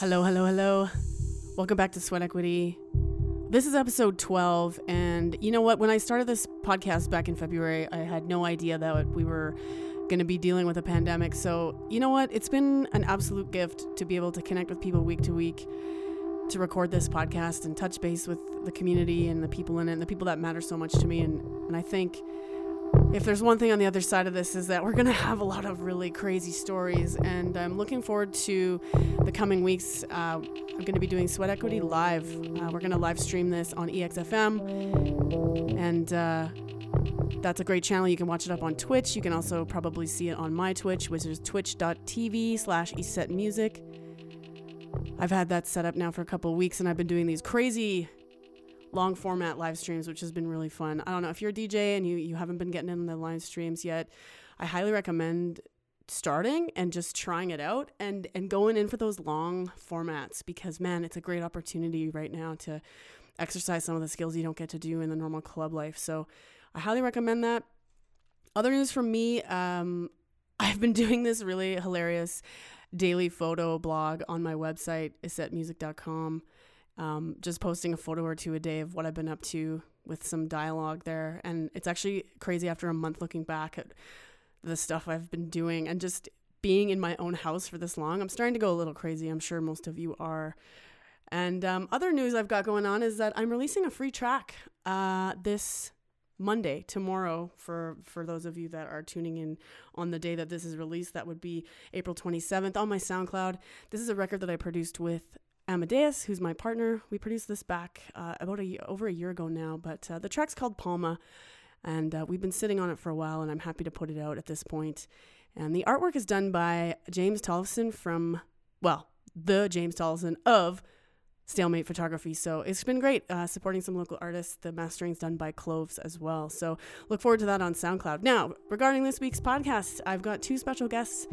Hello, hello, hello. Welcome back to Sweat Equity. This is episode 12. And you know what? When I started this podcast back in February, I had no idea that we were going to be dealing with a pandemic. So, you know what? It's been an absolute gift to be able to connect with people week to week, to record this podcast and touch base with the community and the people in it and the people that matter so much to me. And, and I think if there's one thing on the other side of this is that we're going to have a lot of really crazy stories and i'm looking forward to the coming weeks. Uh, i'm going to be doing sweat equity live. Uh, we're going to live stream this on exfm and uh, that's a great channel. You can watch it up on twitch. You can also probably see it on my twitch which is twitch.tv slash music i've had that set up now for a couple of weeks and i've been doing these crazy long format live streams, which has been really fun. I don't know if you're a DJ and you, you haven't been getting in the live streams yet, I highly recommend starting and just trying it out and and going in for those long formats because man, it's a great opportunity right now to exercise some of the skills you don't get to do in the normal club life. So I highly recommend that. Other news from me, um, I've been doing this really hilarious daily photo blog on my website, isetmusic.com um, just posting a photo or two a day of what I've been up to with some dialogue there. And it's actually crazy after a month looking back at the stuff I've been doing and just being in my own house for this long. I'm starting to go a little crazy. I'm sure most of you are. And um, other news I've got going on is that I'm releasing a free track uh, this Monday, tomorrow, for for those of you that are tuning in on the day that this is released. That would be April 27th on my SoundCloud. This is a record that I produced with Amadeus, who's my partner. We produced this back uh, about a over a year ago now, but uh, the track's called Palma, and uh, we've been sitting on it for a while, and I'm happy to put it out at this point. And the artwork is done by James Tollefson from, well, the James Tollefson of Stalemate Photography. So it's been great uh, supporting some local artists. The mastering's done by Cloves as well. So look forward to that on SoundCloud. Now, regarding this week's podcast, I've got two special guests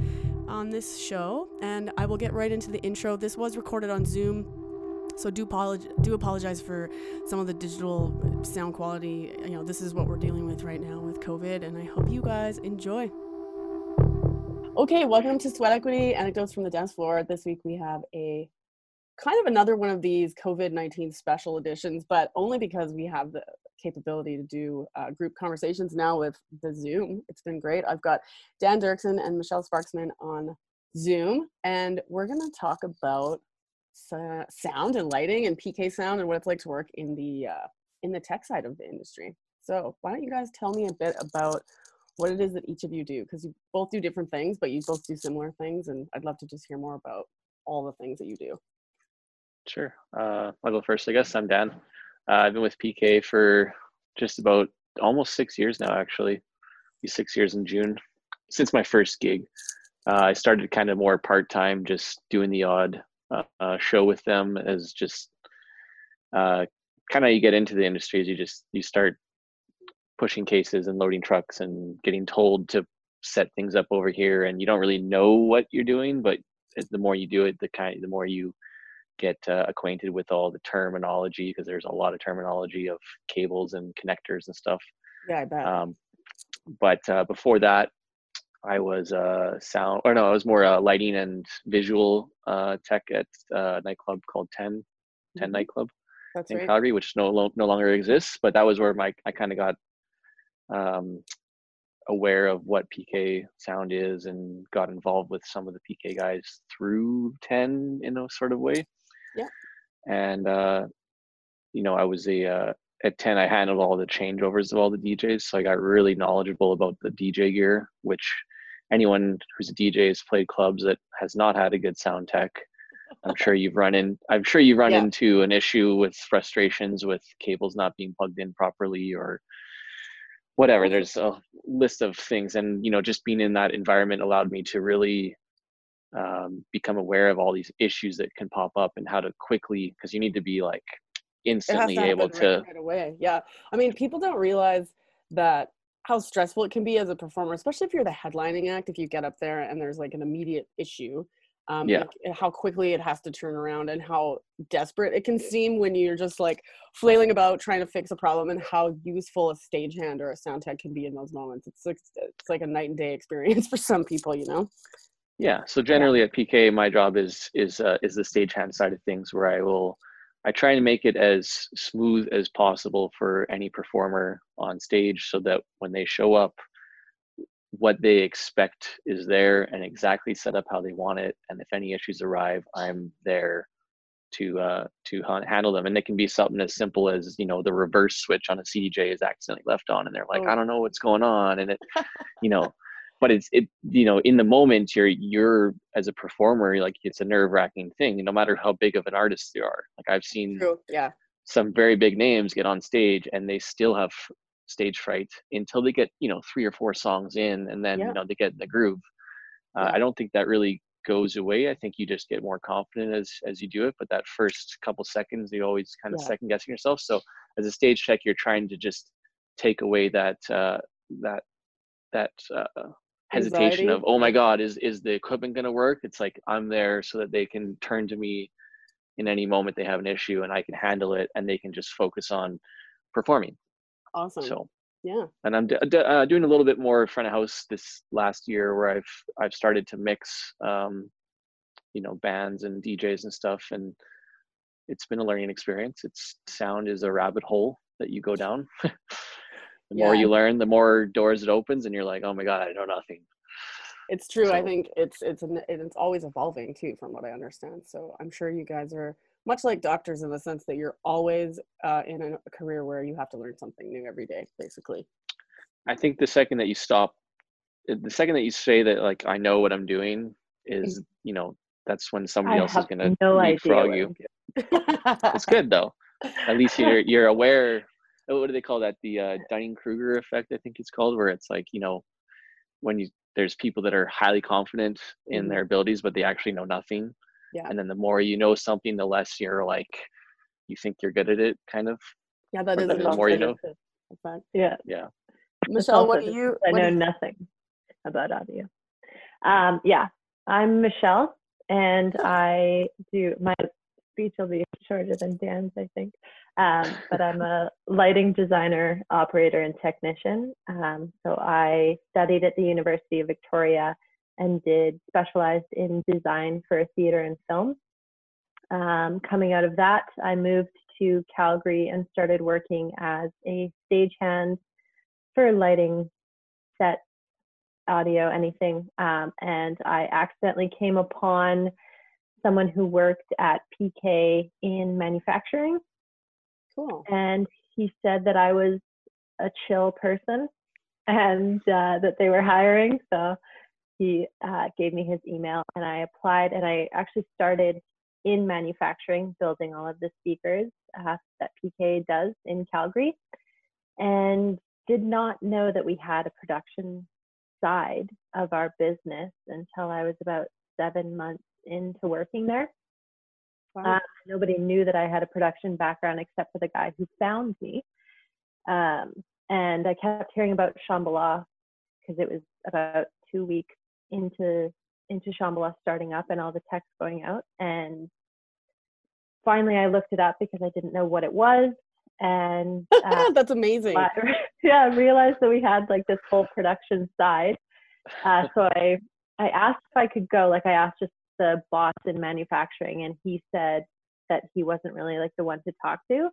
on this show, and I will get right into the intro. This was recorded on Zoom, so do apologize, do apologize for some of the digital sound quality. You know, this is what we're dealing with right now with COVID, and I hope you guys enjoy. Okay, welcome to Sweat Equity Anecdotes from the Dance Floor. This week we have a kind of another one of these COVID 19 special editions, but only because we have the capability to do uh, group conversations now with the Zoom. It's been great. I've got Dan Derksen and Michelle Sparksman on Zoom, and we're going to talk about uh, sound and lighting and PK sound and what it's like to work in the uh, in the tech side of the industry. So why don't you guys tell me a bit about what it is that each of you do? Because you both do different things, but you both do similar things, and I'd love to just hear more about all the things that you do. Sure. Uh, I'll go first, I guess. I'm Dan. Uh, I've been with PK for just about almost six years now, actually. Six years in June since my first gig. Uh, I started kind of more part time, just doing the odd uh, show with them as just uh, kind of you get into the industry as you just you start pushing cases and loading trucks and getting told to set things up over here, and you don't really know what you're doing, but the more you do it, the kind the more you get uh, acquainted with all the terminology because there's a lot of terminology of cables and connectors and stuff. Yeah, I bet. Um, but uh, before that, I was uh, sound, or no, I was more uh, lighting and visual uh, tech at uh, a nightclub called 10, 10 mm-hmm. nightclub That's in right. Calgary, which no lo- no longer exists. But that was where my I kind of got um, aware of what PK sound is and got involved with some of the PK guys through 10 in a sort of way. Yeah. And uh, you know, I was a uh, at 10 I handled all the changeovers of all the DJs, so I got really knowledgeable about the DJ gear, which anyone who's a DJ has played clubs that has not had a good sound tech. I'm sure you've run in I'm sure you've run yeah. into an issue with frustrations with cables not being plugged in properly or whatever there's a list of things and you know just being in that environment allowed me to really um, become aware of all these issues that can pop up and how to quickly because you need to be like instantly to able to right, right away yeah. I mean people don't realize that how stressful it can be as a performer especially if you're the headlining act if you get up there and there's like an immediate issue um, yeah. how quickly it has to turn around and how desperate it can seem when you're just like flailing about trying to fix a problem and how useful a stagehand or a sound tech can be in those moments. It's like it's like a night and day experience for some people you know Yeah. So generally at PK, my job is is uh, is the stagehand side of things, where I will I try and make it as smooth as possible for any performer on stage, so that when they show up, what they expect is there and exactly set up how they want it. And if any issues arrive, I'm there to uh, to handle them. And it can be something as simple as you know the reverse switch on a CDJ is accidentally left on, and they're like, oh. I don't know what's going on, and it, you know, but it's it you know in the moment you're you're as a performer like it's a nerve wracking thing. No matter how big of an artist you are, like I've seen True. yeah some very big names get on stage and they still have stage fright until they get you know three or four songs in and then yeah. you know they get in the groove uh, yeah. i don't think that really goes away i think you just get more confident as as you do it but that first couple seconds you always kind of yeah. second guessing yourself so as a stage check you're trying to just take away that uh that that uh hesitation Anxiety. of oh my god is is the equipment going to work it's like i'm there so that they can turn to me in any moment they have an issue and i can handle it and they can just focus on performing Awesome. So yeah. And I'm d- d- uh, doing a little bit more front of house this last year where I've I've started to mix, um, you know, bands and DJs and stuff, and it's been a learning experience. It's sound is a rabbit hole that you go down. the yeah. more you learn, the more doors it opens, and you're like, oh my god, I know nothing. It's true. So, I think it's it's an, it's always evolving too, from what I understand. So I'm sure you guys are much like doctors in the sense that you're always uh, in a career where you have to learn something new every day basically i think the second that you stop eh, the second that you say that like i know what i'm doing is mm. you know that's when somebody I else is gonna no leapfrog you it's good though at least you're you're aware what do they call that? The uh, dunning-kruger effect i think it's called where it's like you know when you there's people that are highly confident in mm-hmm. their abilities but they actually know nothing. Yeah. And then the more you know something the less you're like you think you're good at it kind of yeah that is the, the more you know. yeah. Yeah. Michelle what do you i know you... nothing about audio. Um yeah i'm michelle and i do my speech will be shorter than dan's i think um, but i'm a lighting designer operator and technician um, so i studied at the university of victoria and did specialized in design for theater and film. Um, coming out of that, I moved to Calgary and started working as a stagehand for lighting, set, audio, anything. Um, and I accidentally came upon someone who worked at PK in manufacturing. Cool. And he said that I was a chill person and uh, that they were hiring. So he uh, gave me his email and I applied and I actually started in manufacturing, building all of the speakers uh, that PK does in Calgary, and did not know that we had a production side of our business until I was about seven months into working there. Wow. Uh, nobody knew that I had a production background except for the guy who found me. Um, and I kept hearing about Shambhala because it was about two weeks into into Shambhala starting up and all the text going out. And finally, I looked it up because I didn't know what it was. And uh, that's amazing. yeah, I realized that we had like this whole production side. Uh, so I I asked if I could go. Like I asked just the boss in manufacturing, and he said that he wasn't really like the one to talk to.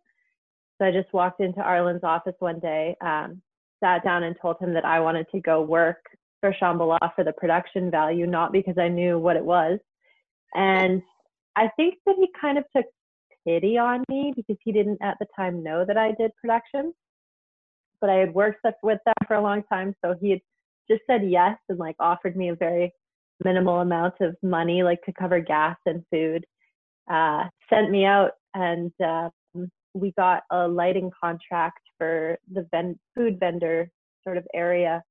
So I just walked into Arlen's office one day, um, sat down, and told him that I wanted to go work for Shambhala for the production value, not because I knew what it was. And I think that he kind of took pity on me because he didn't at the time know that I did production. But I had worked with them for a long time, so he had just said yes and like offered me a very minimal amount of money, like to cover gas and food. Uh, sent me out, and uh, we got a lighting contract for the ven- food vendor sort of area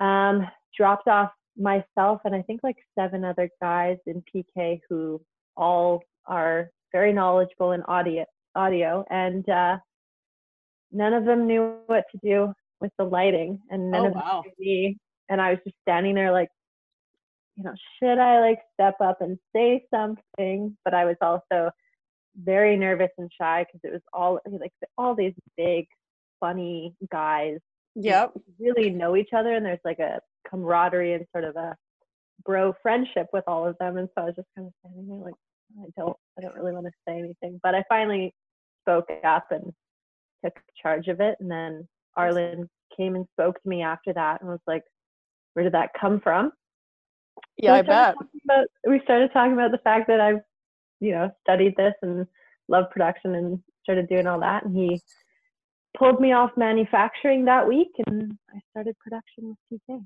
um, dropped off myself and I think like seven other guys in PK who all are very knowledgeable in audio audio and uh, none of them knew what to do with the lighting and none oh, of wow. them knew me and I was just standing there like you know should I like step up and say something? But I was also very nervous and shy because it was all like all these big funny guys Yep. really know each other and there's like a camaraderie and sort of a bro friendship with all of them, and so I was just kind of standing there like I don't I don't really want to say anything, but I finally spoke up and took charge of it, and then Arlen came and spoke to me after that and was like, "Where did that come from?" Yeah, I we started bet. About, we started talking about the fact that I've, you know, studied this and love production and started doing all that, and he pulled me off manufacturing that week, and I started production with PK.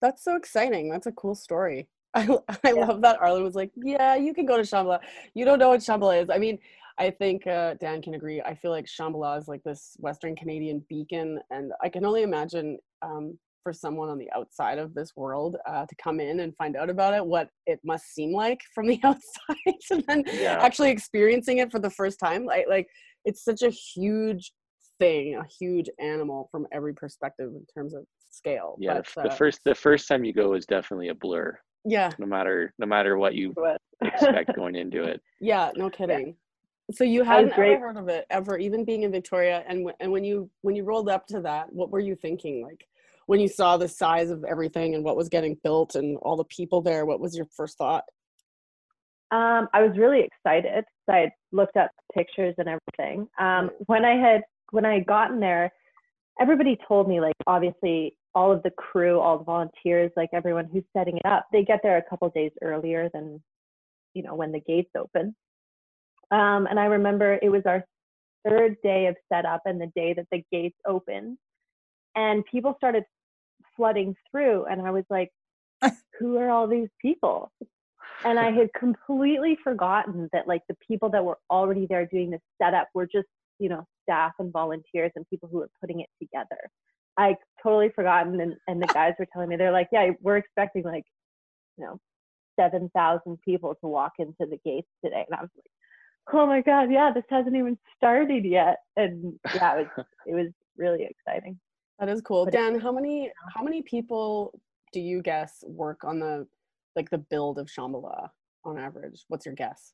That's so exciting. That's a cool story. I, I Yeah. love that Arlen was like, yeah, you can go to Shambhala. You don't know what Shambhala is. I mean, I think uh, Dan can agree. I feel like Shambhala is like this Western Canadian beacon, and I can only imagine um, for someone on the outside of this world uh, to come in and find out about it, what it must seem like from the outside, and then Yeah. actually experiencing it for the first time. Like, like it's such a huge thing, a huge animal from every perspective in terms of scale. Yeah, the, but, the uh, first the first time you go is definitely a blur. yeah, No matter no matter what you expect going into it. Yeah, no kidding. So you hadn't ever heard of it ever, even being in Victoria, and w- and when you when you rolled up to that, what were you thinking? Like when you saw the size of everything and what was getting built and all the people there, what was your first thought? Um, I was really excited. I looked up pictures and everything. Um, when I had when I had gotten there, everybody told me like obviously all of the crew, all the volunteers, like everyone who's setting it up, they get there a couple days earlier than you know when the gates open. Um, and I remember it was our third day of setup and the day that the gates opened, and people started flooding through, and I was like, "Who are all these people?" and I had completely forgotten that like the people that were already there doing the setup were just you know staff and volunteers and people who were putting it together. I totally forgotten, and and the guys were telling me they're like, yeah, we're expecting like you know seven thousand people to walk into the gates today, and I was like, oh my god, yeah, this hasn't even started yet, and yeah, it was it was really exciting. That is cool. But Dan, how many how many people do you guess work on the like the build of Shambhala on average? What's your guess?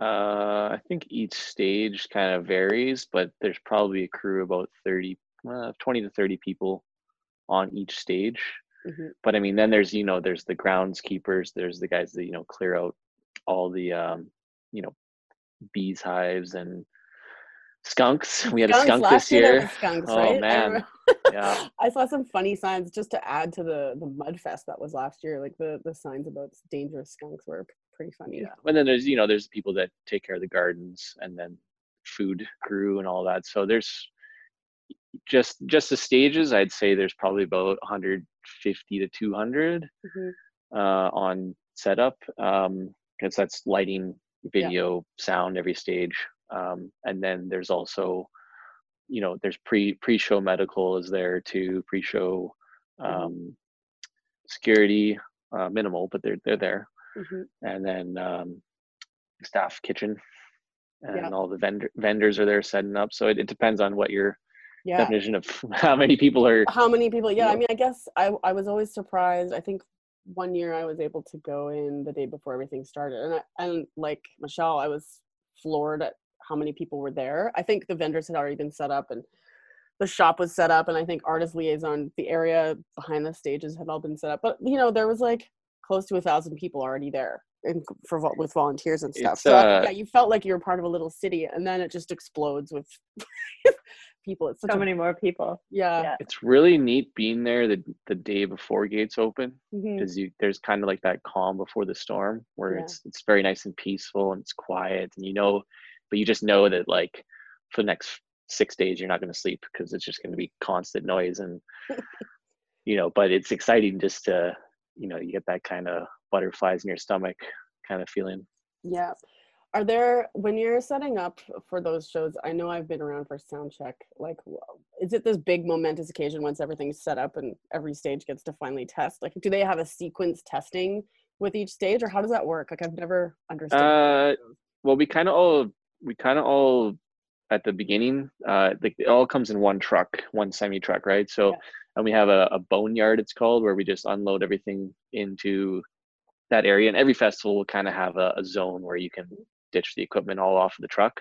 Uh, I think each stage kind of varies, but there's probably a crew about 30, uh, 20 to 30 people on each stage. Mhm. But I mean, then there's, you know, there's the groundskeepers, there's the guys that, you know, clear out all the, um, you know, bees hives and skunks. We had a skunk this year skunks, Oh, right? Man. remember- Yeah. I saw some funny signs just to add to the the mud fest that was last year. Like the the signs about dangerous skunks were pretty funny. Yeah. And then there's, you know, there's people that take care of the gardens and then food crew and all that. So there's just just the stages, I'd say there's probably about 150 to 200 Mhm. uh, on setup because that's lighting, video, sound every stage. Um, and then there's also, you know, there's pre pre show medical is there too, pre show Mhm. um, security, uh, minimal, but they're they're there Mhm. and then um, staff kitchen and all the vendor vendors are there setting up so it, it depends on what your Yeah. definition of how many people are How many people? Yeah, I mean, I guess I I was always surprised. I think one year I was able to go in the day before everything started, and I, and like Michelle, I was floored at how many people were there. I think the vendors had already been set up and the shop was set up, and I think artist liaison, the area behind the stages had all been set up. But you know, there was like close to a thousand people already there, and for with volunteers and stuff. It's, so uh, yeah, you felt like you were part of a little city, and then it just explodes with people. It's such So a, many more people. yeah. yeah. it's really neat being there the, the day before gates open because you there's kind of like that calm before the storm where Yeah. it's it's very nice and peaceful and it's quiet and you know but you just know that like for the next six days you're not going to sleep because it's just going to be constant noise and you know but it's exciting just to you know you get that kind of butterflies in your stomach kind of feeling Yeah. Are there when you're setting up for those shows? I know I've been around for sound check. Like, is it this big momentous occasion once everything's set up and every stage gets to finally test? Like, do they have a sequence testing with each stage, or how does that work? Like, I've never understood. Uh, well, we kind of all we kind of all at the beginning, uh, like it all comes in one truck, one semi truck, right? So, Yeah. and we have a, a boneyard, it's called, where we just unload everything into that area. And every festival will kind of have a, a zone where you can ditch the equipment all off of the truck,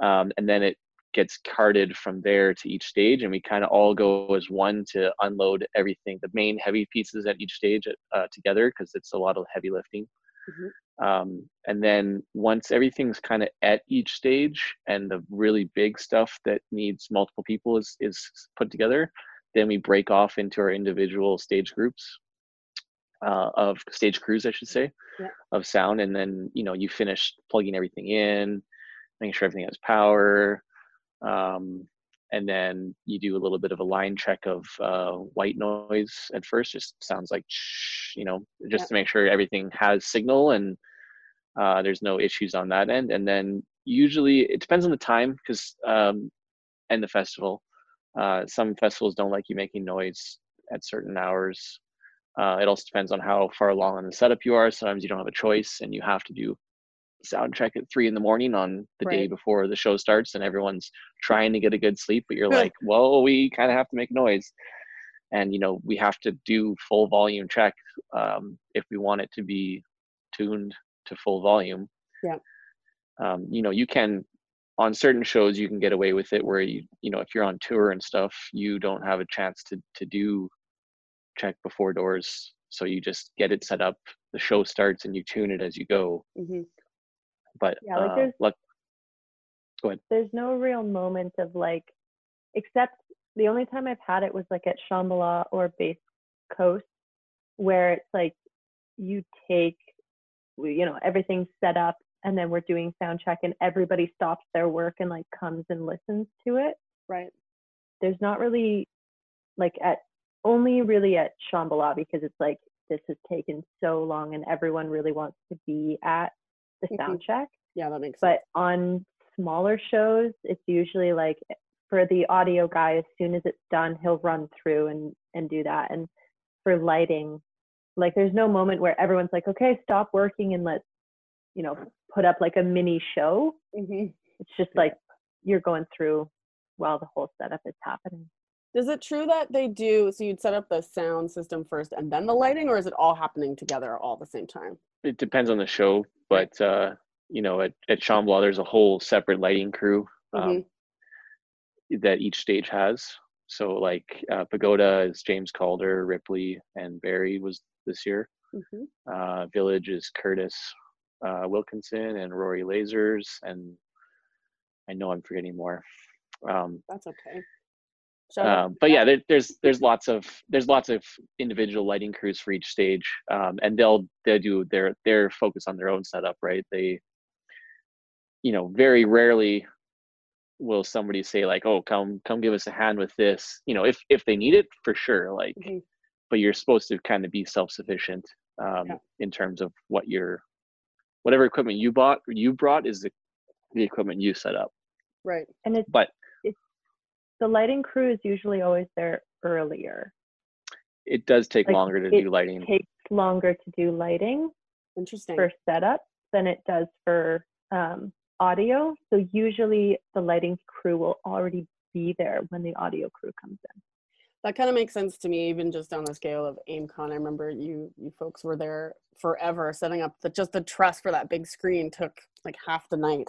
um, and then it gets carted from there to each stage and we kind of all go as one to unload everything the main heavy pieces at each stage uh, together because it's a lot of heavy lifting mm-hmm. um, and then once everything's kind of at each stage and the really big stuff that needs multiple people is is put together then we break off into our individual stage groups uh, of stage crews i should say yeah. of sound and then you know you finish plugging everything in making sure everything has power um, and then you do a little bit of a line check of uh, white noise at first just sounds like you know just yep. to make sure everything has signal and uh, there's no issues on that end and then usually it depends on the time because um, and the festival. Uh, some festivals don't like you making noise at certain hours. Uh, it also depends on how far along in the setup you are. Sometimes you don't have a choice and you have to do sound check at three in the morning on the right. day before the show starts and everyone's trying to get a good sleep but you're like well we kind of have to make noise. And you know we have to do full volume check um, if we want it to be tuned to full volume. Yeah. Um, you know you can on certain shows you can get away with it where you you know if you're on tour and stuff you don't have a chance to to do check before doors. So you just get it set up the show starts and you tune it as you go. Mm-hmm. But yeah, like uh, there's, let, go ahead. There's no real moment of like, except the only time I've had it was like at Shambhala or Bass Coast, where it's like you take, you know, everything's set up and then we're doing sound check and everybody stops their work and like comes and listens to it. Right. There's not really like at only really at Shambhala because it's like this has taken so long and everyone really wants to be at the mm-hmm. sound check. Yeah, that makes sense. But on smaller shows, it's usually like for the audio guy, as soon as it's done, he'll run through and and do that. And for lighting, like there's no moment where everyone's like, okay, stop working and let's, you know, put up like a mini show. Mm-hmm. It's just like you're going through while the whole setup is happening. Is it true that they do? So you'd set up the sound system first and then the lighting, or is it all happening together all at the same time? It depends on the show, but uh, you know, at at Shambhala, there's a whole separate lighting crew um, mm-hmm. that each stage has. So like uh, Pagoda is James Calder, Ripley, and Barry was this year. Mm-hmm. Uh, Village is Curtis uh, Wilkinson and Rory Lasers, and I know I'm forgetting more. Um, That's okay. Um, but yeah, there, there's there's lots of there's lots of individual lighting crews for each stage, um, and they'll they do their their focus on their own setup, right? They, you know, very rarely will somebody say like, "Oh, come come give us a hand with this," you know, if if they need it for sure, like, mm-hmm. but you're supposed to kind of be self sufficient um, yeah. in terms of what your whatever equipment you bought you brought is the the equipment you set up. Right, and it's but the lighting crew is usually always there earlier. It does take like longer to do lighting. It takes longer to do lighting. Interesting. For setup than it does for um, audio. So usually the lighting crew will already be there when the audio crew comes in. That kind of makes sense to me, even just on the scale of AimCon. I remember you you folks were there forever setting up the just the truss for that big screen took like half the night.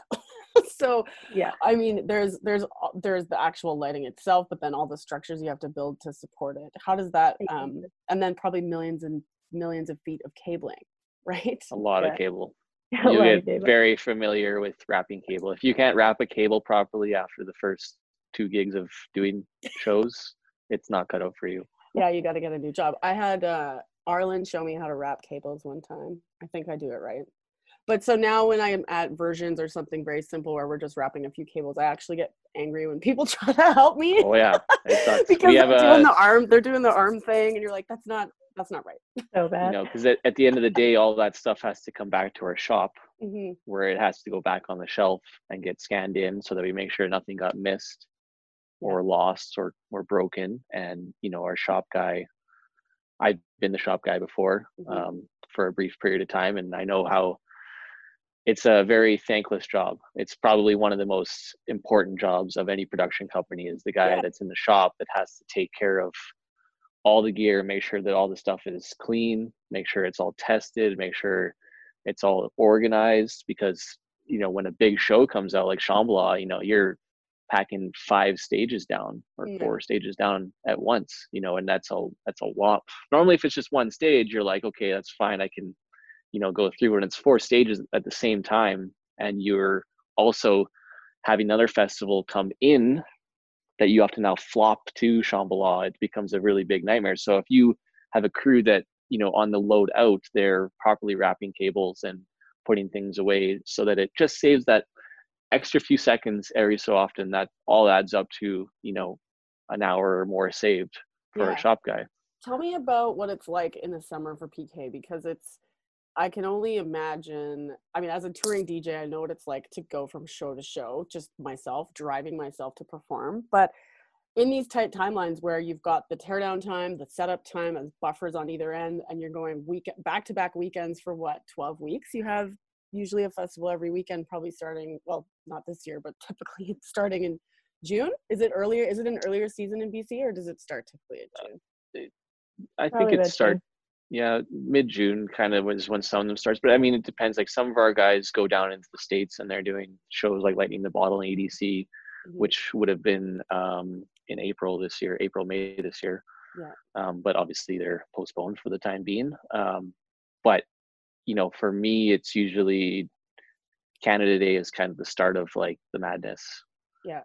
so yeah. I mean there's there's there's the actual lighting itself but then all the structures you have to build to support it. How does that um and then probably millions and millions of feet of cabling right? A lot yeah. of cable you get very familiar with wrapping cable. If you can't wrap a cable properly after the first two gigs of doing shows it's not cut out for you. Yeah you got to get a new job. I had uh arlen show me how to wrap cables one time. I think i do it right but so now when I'm at versions or something very simple where we're just wrapping a few cables, I actually get angry when people try to help me. Oh yeah, because they're a, doing the arm, they're doing the arm thing, and you're like, that's not that's not right. So bad. You know, because at, at the end of the day, all that stuff has to come back to our shop, mm-hmm. where it has to go back on the shelf and get scanned in, so that we make sure nothing got missed or lost or or broken. And you know, our shop guy, I've been the shop guy before mm-hmm. um, for a brief period of time, and I know how it's a very thankless job. It's probably one of the most important jobs of any production company is the guy yeah. that's in the shop that has to take care of all the gear, make sure that all the stuff is clean, make sure it's all tested, make sure it's all organized because you know when a big show comes out like Shambhala, you know, you're packing five stages down or Mm. four stages down at once you know and that's a that's a lot normally if it's just one stage you're like okay that's fine i can you know go through and it's four stages at the same time and you're also having another festival come in that you have to now flop to Shambhala, it becomes a really big nightmare. So if you have a crew that, you know, on the load out, they're properly wrapping cables and putting things away so that it just saves that extra few seconds every so often that all adds up to, you know, an hour or more saved for Yeah. a shop guy. Tell me about what it's like in the summer for PK because it's I can only imagine. I mean, as a touring DJ, I know what it's like to go from show to show, just myself driving myself to perform. But in these tight timelines where you've got the teardown time, the setup time as buffers on either end, and you're going week back to back weekends for what, 12 weeks? You have usually a festival every weekend, probably starting, well, not this year, but typically it's starting in June. Is it earlier? Is it an earlier season in BC or does it start typically in uh, June? I Probably think it about start June. Yeah mid June kind of is when some of them starts. But I mean it depends. Like some of our guys go down into the states and they're doing shows like Lightning the Bottle and EDC, Mhm. which would have been um, in April this year, April May this year. Yeah. Um, but obviously they're postponed for the time being. Um, but you know, for me, it's usually Canada Day is kind of the start of like the madness. Yeah.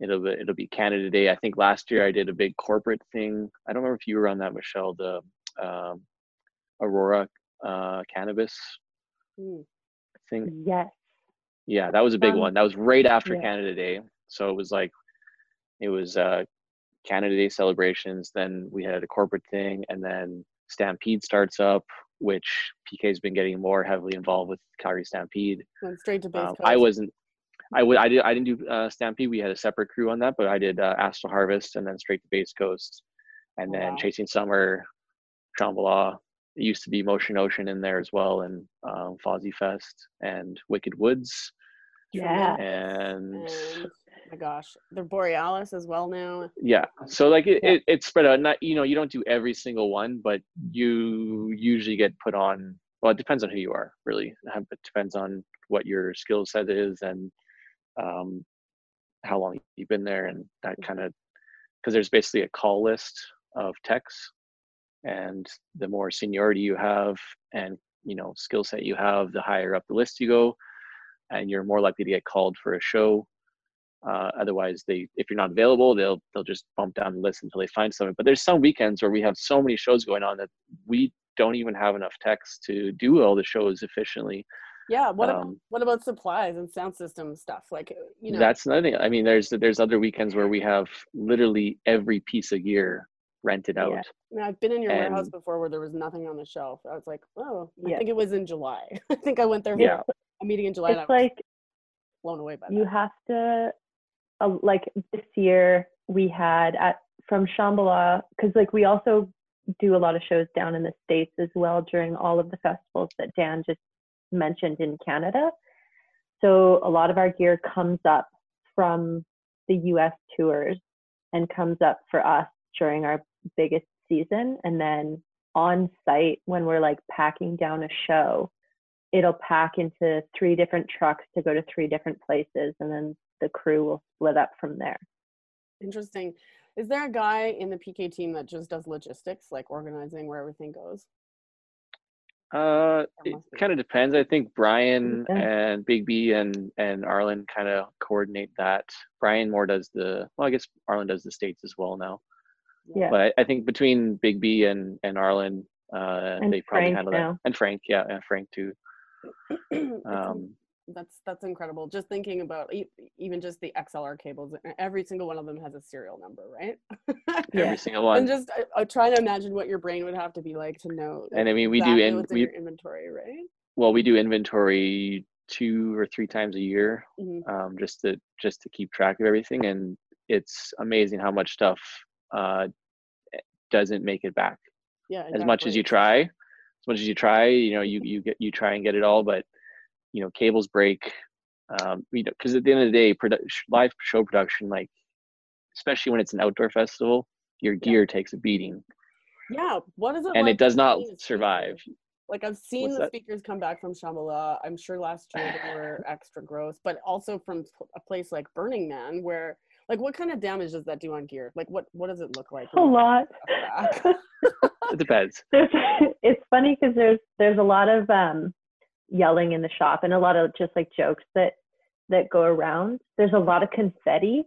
It'll be, it'll be Canada Day. I think last year I did a big corporate thing. I don't remember if you were on that, Michelle. The um, Aurora uh, cannabis Mm. thing. Yes. Yeah, that was a big Um, one. That was right after yeah. Canada Day. So it was like, it was uh, Canada Day celebrations. Then we had a corporate thing, and then Stampede starts up, which PK's been getting more heavily involved with Calgary Stampede. Went straight to base Um. I wasn't. I would. I did. I didn't do uh, Stampede. We had a separate crew on that, but I did uh, Astral Harvest and then straight to Bass Coast, and Oh, then wow. Chasing Summer, Shambhala. It used to be Motion Notion in there as well, and um, Fozzie Fest and Wicked Woods, Yeah. and and oh my gosh, they're Borealis as well now. yeah. So like it, Yeah. it, it's spread out. Not you know you don't do every single one, but you usually get put on. Well, it depends on who you are, really. Um, It depends on what your skill set is and um, how long you've been there, and that kind of because there's basically a call list of techs, and the more seniority you have and you know skill set you have, the higher up the list you go, and you're more likely to get called for a show. Uh, otherwise, they if you're not available, they'll they'll just bump down the list until they find something. But there's some weekends where we have so many shows going on that we don't even have enough techs to do all the shows efficiently. Yeah. What about Um, what about supplies and sound system stuff? Like you know, That's another thing. I mean, there's there's other weekends where we have literally every piece of gear rented Yeah. out. I mean, I've been in your warehouse before where there was nothing on the shelf. I was like, oh, I Yeah. think it was in July. I think I went there for Yeah. a meeting in July and I It's was like blown away by that you that. have to uh, like this year we had at from Shambhala because like we also do a lot of shows down in the states as well during all of the festivals that Dan just mentioned in Canada. So a lot of our gear comes up from the US tours and comes up for us during our biggest season and then on site when we're like packing down a show it'll pack into three different trucks to go to three different places and then the crew will split up from there Interesting. Is there a guy in the PK team that just does logistics, like organizing where everything goes? Uh, it kind of depends. I think Brian Yeah. and Big B and and Arlen kind of coordinate that. Brian more does the well, I guess Arlen does the states as well now. Yeah. But I, think between Big B and and Arlen, uh, And they probably Frank handle that. now. And Frank, yeah, and Frank too. Um, that's that's incredible just thinking about e- even just the xlr cables every single one of them has a serial number right Yeah. every single one. and just I, I try to imagine what your brain would have to be like to know And I mean, we do in- what's in we- your inventory right well, we do inventory two or three times a year, Mhm. um, just to just to keep track of everything. And it's amazing how much stuff uh, doesn't make it back. yeah as much as you try as much as you try you know you you get you try and get it all but you know cables break um you know because at the end of the day produ- live show production like especially when it's an outdoor festival your gear takes a beating yeah what is it and like it does not be a speaker? survive Like I've seen What's the that? speakers come back from Shambhala. I'm sure last year they were extra gross, but also from a place like Burning Man, where like what kind of damage does that do on gear? Like what what does it look like? a lot. it depends. there's it's funny because there's there's a lot of um yelling in the shop and a lot of just like jokes that that go around there's a lot of confetti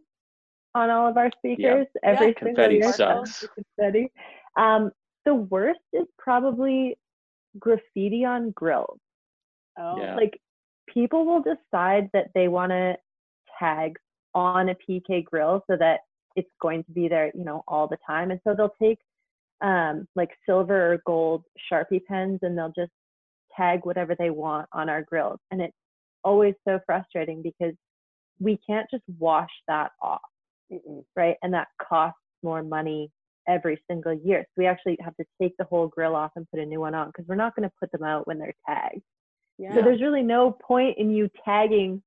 on all of our speakers every single confetti year sucks. confetti um the worst is probably graffiti on grills Oh, Yeah. like people will decide that they want to tag on a PK grill so that it's going to be there, you know, all the time. And so they'll take um, like silver or gold Sharpie pens and they'll just tag whatever they want on our grills. And it's always so frustrating because we can't just wash that off, Mm-mm. right? And that costs more money every single year. So we actually have to take the whole grill off and put a new one on because we're not going to put them out when they're tagged. yeah. So there's really no point in you tagging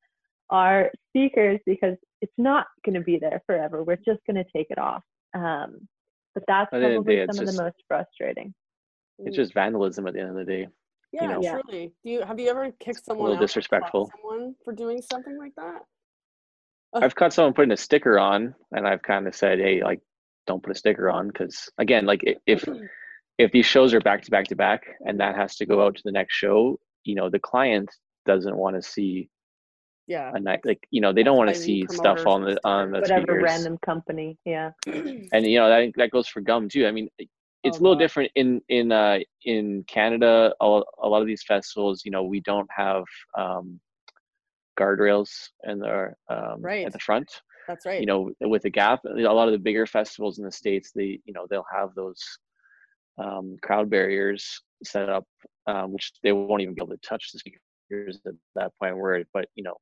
our speakers because it's not going to be there forever. We're just going to take it off. Um, but that's At of probably day, it's some of the most frustrating. It's just vandalism at the end of the day. yeah, know. Yeah. truly. Do you have you ever kicked someone A little out disrespectful. someone for doing something like that? I've caught someone putting a sticker on, and I've kind of said, "Hey, like, don't put a sticker on," because again, like, if if these shows are back to back to back, and that has to go out to the next show, you know, the client doesn't want to see Yeah. a night, like, you know, they don't want to see stuff on the on the Whatever speakers. random company. Yeah. and you know that that goes for gum too. I mean, it's Oh, a little God. different in in uh, in Canada. A, a lot of these festivals, you know, we don't have um, guardrails in the um, Right. at the front. That's right. You know, with the gap, a lot of the bigger festivals in the states, they you know they'll have those um, crowd barriers set up, um, which they won't even be able to touch the speakers at that point. Where, but you know,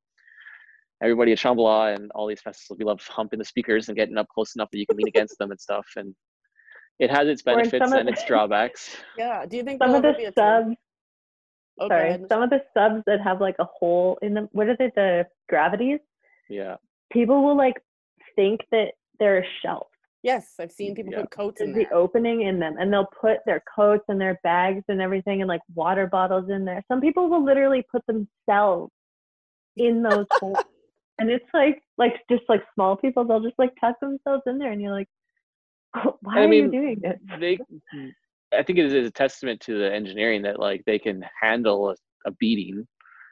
everybody at Shambhala and all these festivals, we love humping the speakers and getting up close enough that you can lean against them and stuff. And it has its benefits and the- its drawbacks. yeah. Do you think Some of ever be the a subs, Oh, sorry, some of the subs that have like a hole in them. What are they? The gravities. Yeah, People will like think that they're a shelf. Yes, I've seen people Yeah. put coats There's in the opening in them, and they'll put their coats and their bags and everything, and like water bottles in there. Some people will literally put themselves in those holes, and it's like like just like small people, they'll just like tuck themselves in there, and you're like, why I are you doing this? they. I think it is a testament to the engineering that like they can handle a, a beating.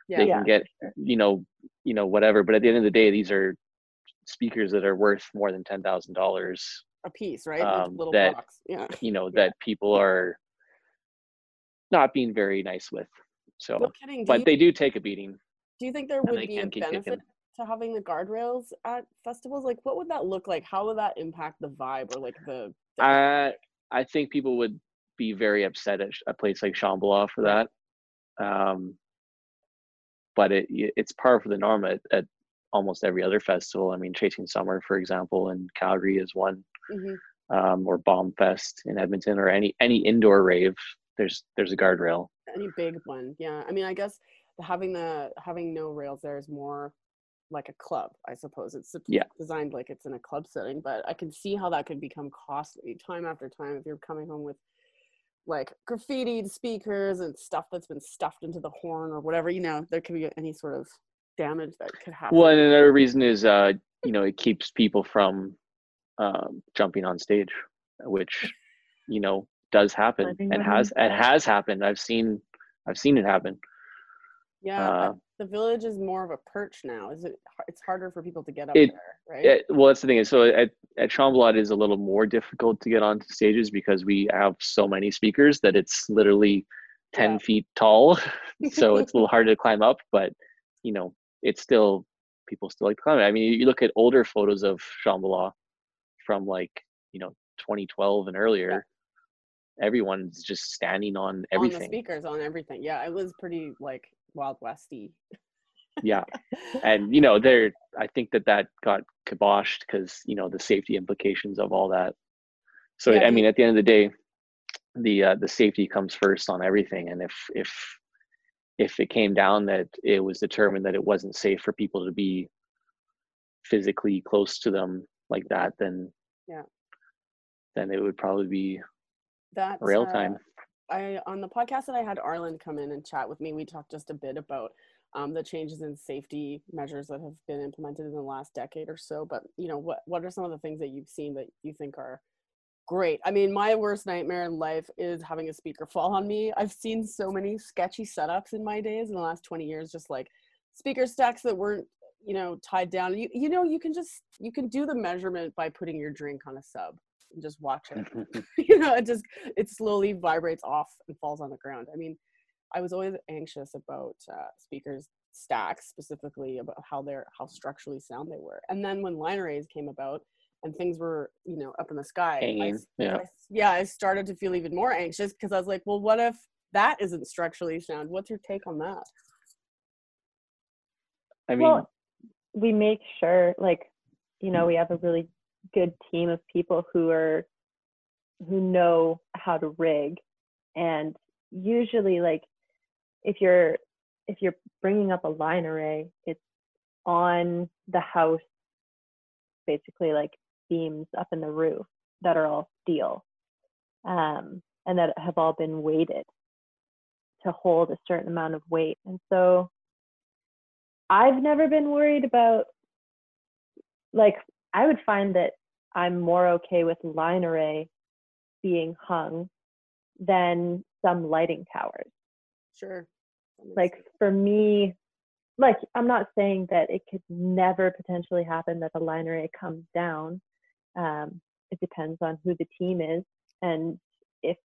Yeah. They Yeah. can get you know you know whatever. But at the end of the day, these are speakers that are worth more than ten thousand dollars. a piece, right? Um, little that- box. Yeah. You know that people are not being very nice with. So, No kidding. But you, they do take a beating. do you think there would be a benefit kicking. To having the guardrails at festivals? Like, what would that look like? How would that impact the vibe or like the? the I I think people would be very upset at a place like Shambhala for that. Um, but it it's par for the norm at, at almost every other festival. I mean, Chasing Summer, for example, in Calgary is one, Mhm. um, or Bomb Fest in Edmonton, or any any indoor rave. There's there's a guardrail. any big one yeah i mean i guess having the having no rails there is more like a club i suppose it's Yeah. designed like it's in a club setting but i can see how that could become costly time after time if you're coming home with like graffitied speakers and stuff that's been stuffed into the horn or whatever you know there could be any sort of damage that could happen Well, and another reason is uh, you know it keeps people from um, jumping on stage, which you know does happen and has in. it has happened. I've seen I've seen it happen. yeah uh, the village is more of a perch now is it it's harder for people to get up It- there right Yeah, well, that's the thing. So at at Shambhala, it is a little more difficult to get onto stages because we have so many speakers that it's literally ten Yeah. feet tall. so it's a little harder to climb up, but you know, it's still people still like to climb. it. I mean, you look at older photos of Shambhala from like you know 2012 and earlier. Everyone's just standing on on the everything. speakers on everything yeah it was pretty like wild westy yeah, and you know, there. I think that that got kiboshed because you know the safety implications of all that. So Yeah, I mean, at the end of the day, the uh, the safety comes first on everything. And if if if it came down that it was determined that it wasn't safe for people to be physically close to them like that, then Yeah. then it would probably be that rail uh, time. I on the podcast that I had Arlen come in and chat with me, we talked just a bit about um, the changes in safety measures that have been implemented in the last decade or so. But you know, what what are some of the things that you've seen that you think are great? I mean, my worst nightmare in life is having a speaker fall on me. I've seen so many sketchy setups in my days in the last 20 years, just like speaker stacks that weren't you know tied down you you know you can just you can do the measurement by putting your drink on a sub and just watch it you know it just it slowly vibrates off and falls on the ground i mean I was always anxious about uh, speakers stacks specifically about how they're how structurally sound they were. And then when line arrays came about and things were you know up in the sky, I, yeah. I, yeah, I started to feel even more anxious because I was like, well, what if that isn't structurally sound? What's your take on that? I mean, well, we make sure, like, you know, we have a really good team of people who are who know how to rig, and usually, like, if you're if you're bringing up a line array, it's on the house, basically like beams up in the roof that are all steel, um, and that have all been weighted to hold a certain amount of weight. And so I've never been worried about like I would find that I'm more okay with line array being hung than some lighting towers. Sure. Like for me, like I'm not saying that it could never potentially happen that the line array comes down. Um, it depends on who the team is and if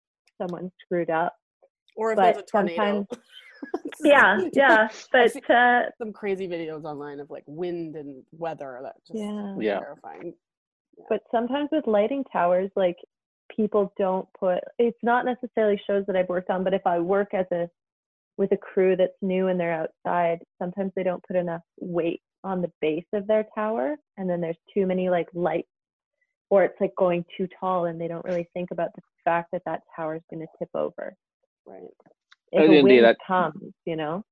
someone screwed up. Or if but there's a tornado. yeah, yeah, but uh, Some crazy videos online of like wind and weather that just yeah. Yeah. terrifying. but sometimes with lighting towers like people don't put it's not necessarily shows that i've worked on but if i work as a with a crew that's new and they're outside sometimes they don't put enough weight on the base of their tower and then there's too many like lights or it's like going too tall and they don't really think about the fact that that tower is going to tip over Right. If the a end of the day, wind that- comes you know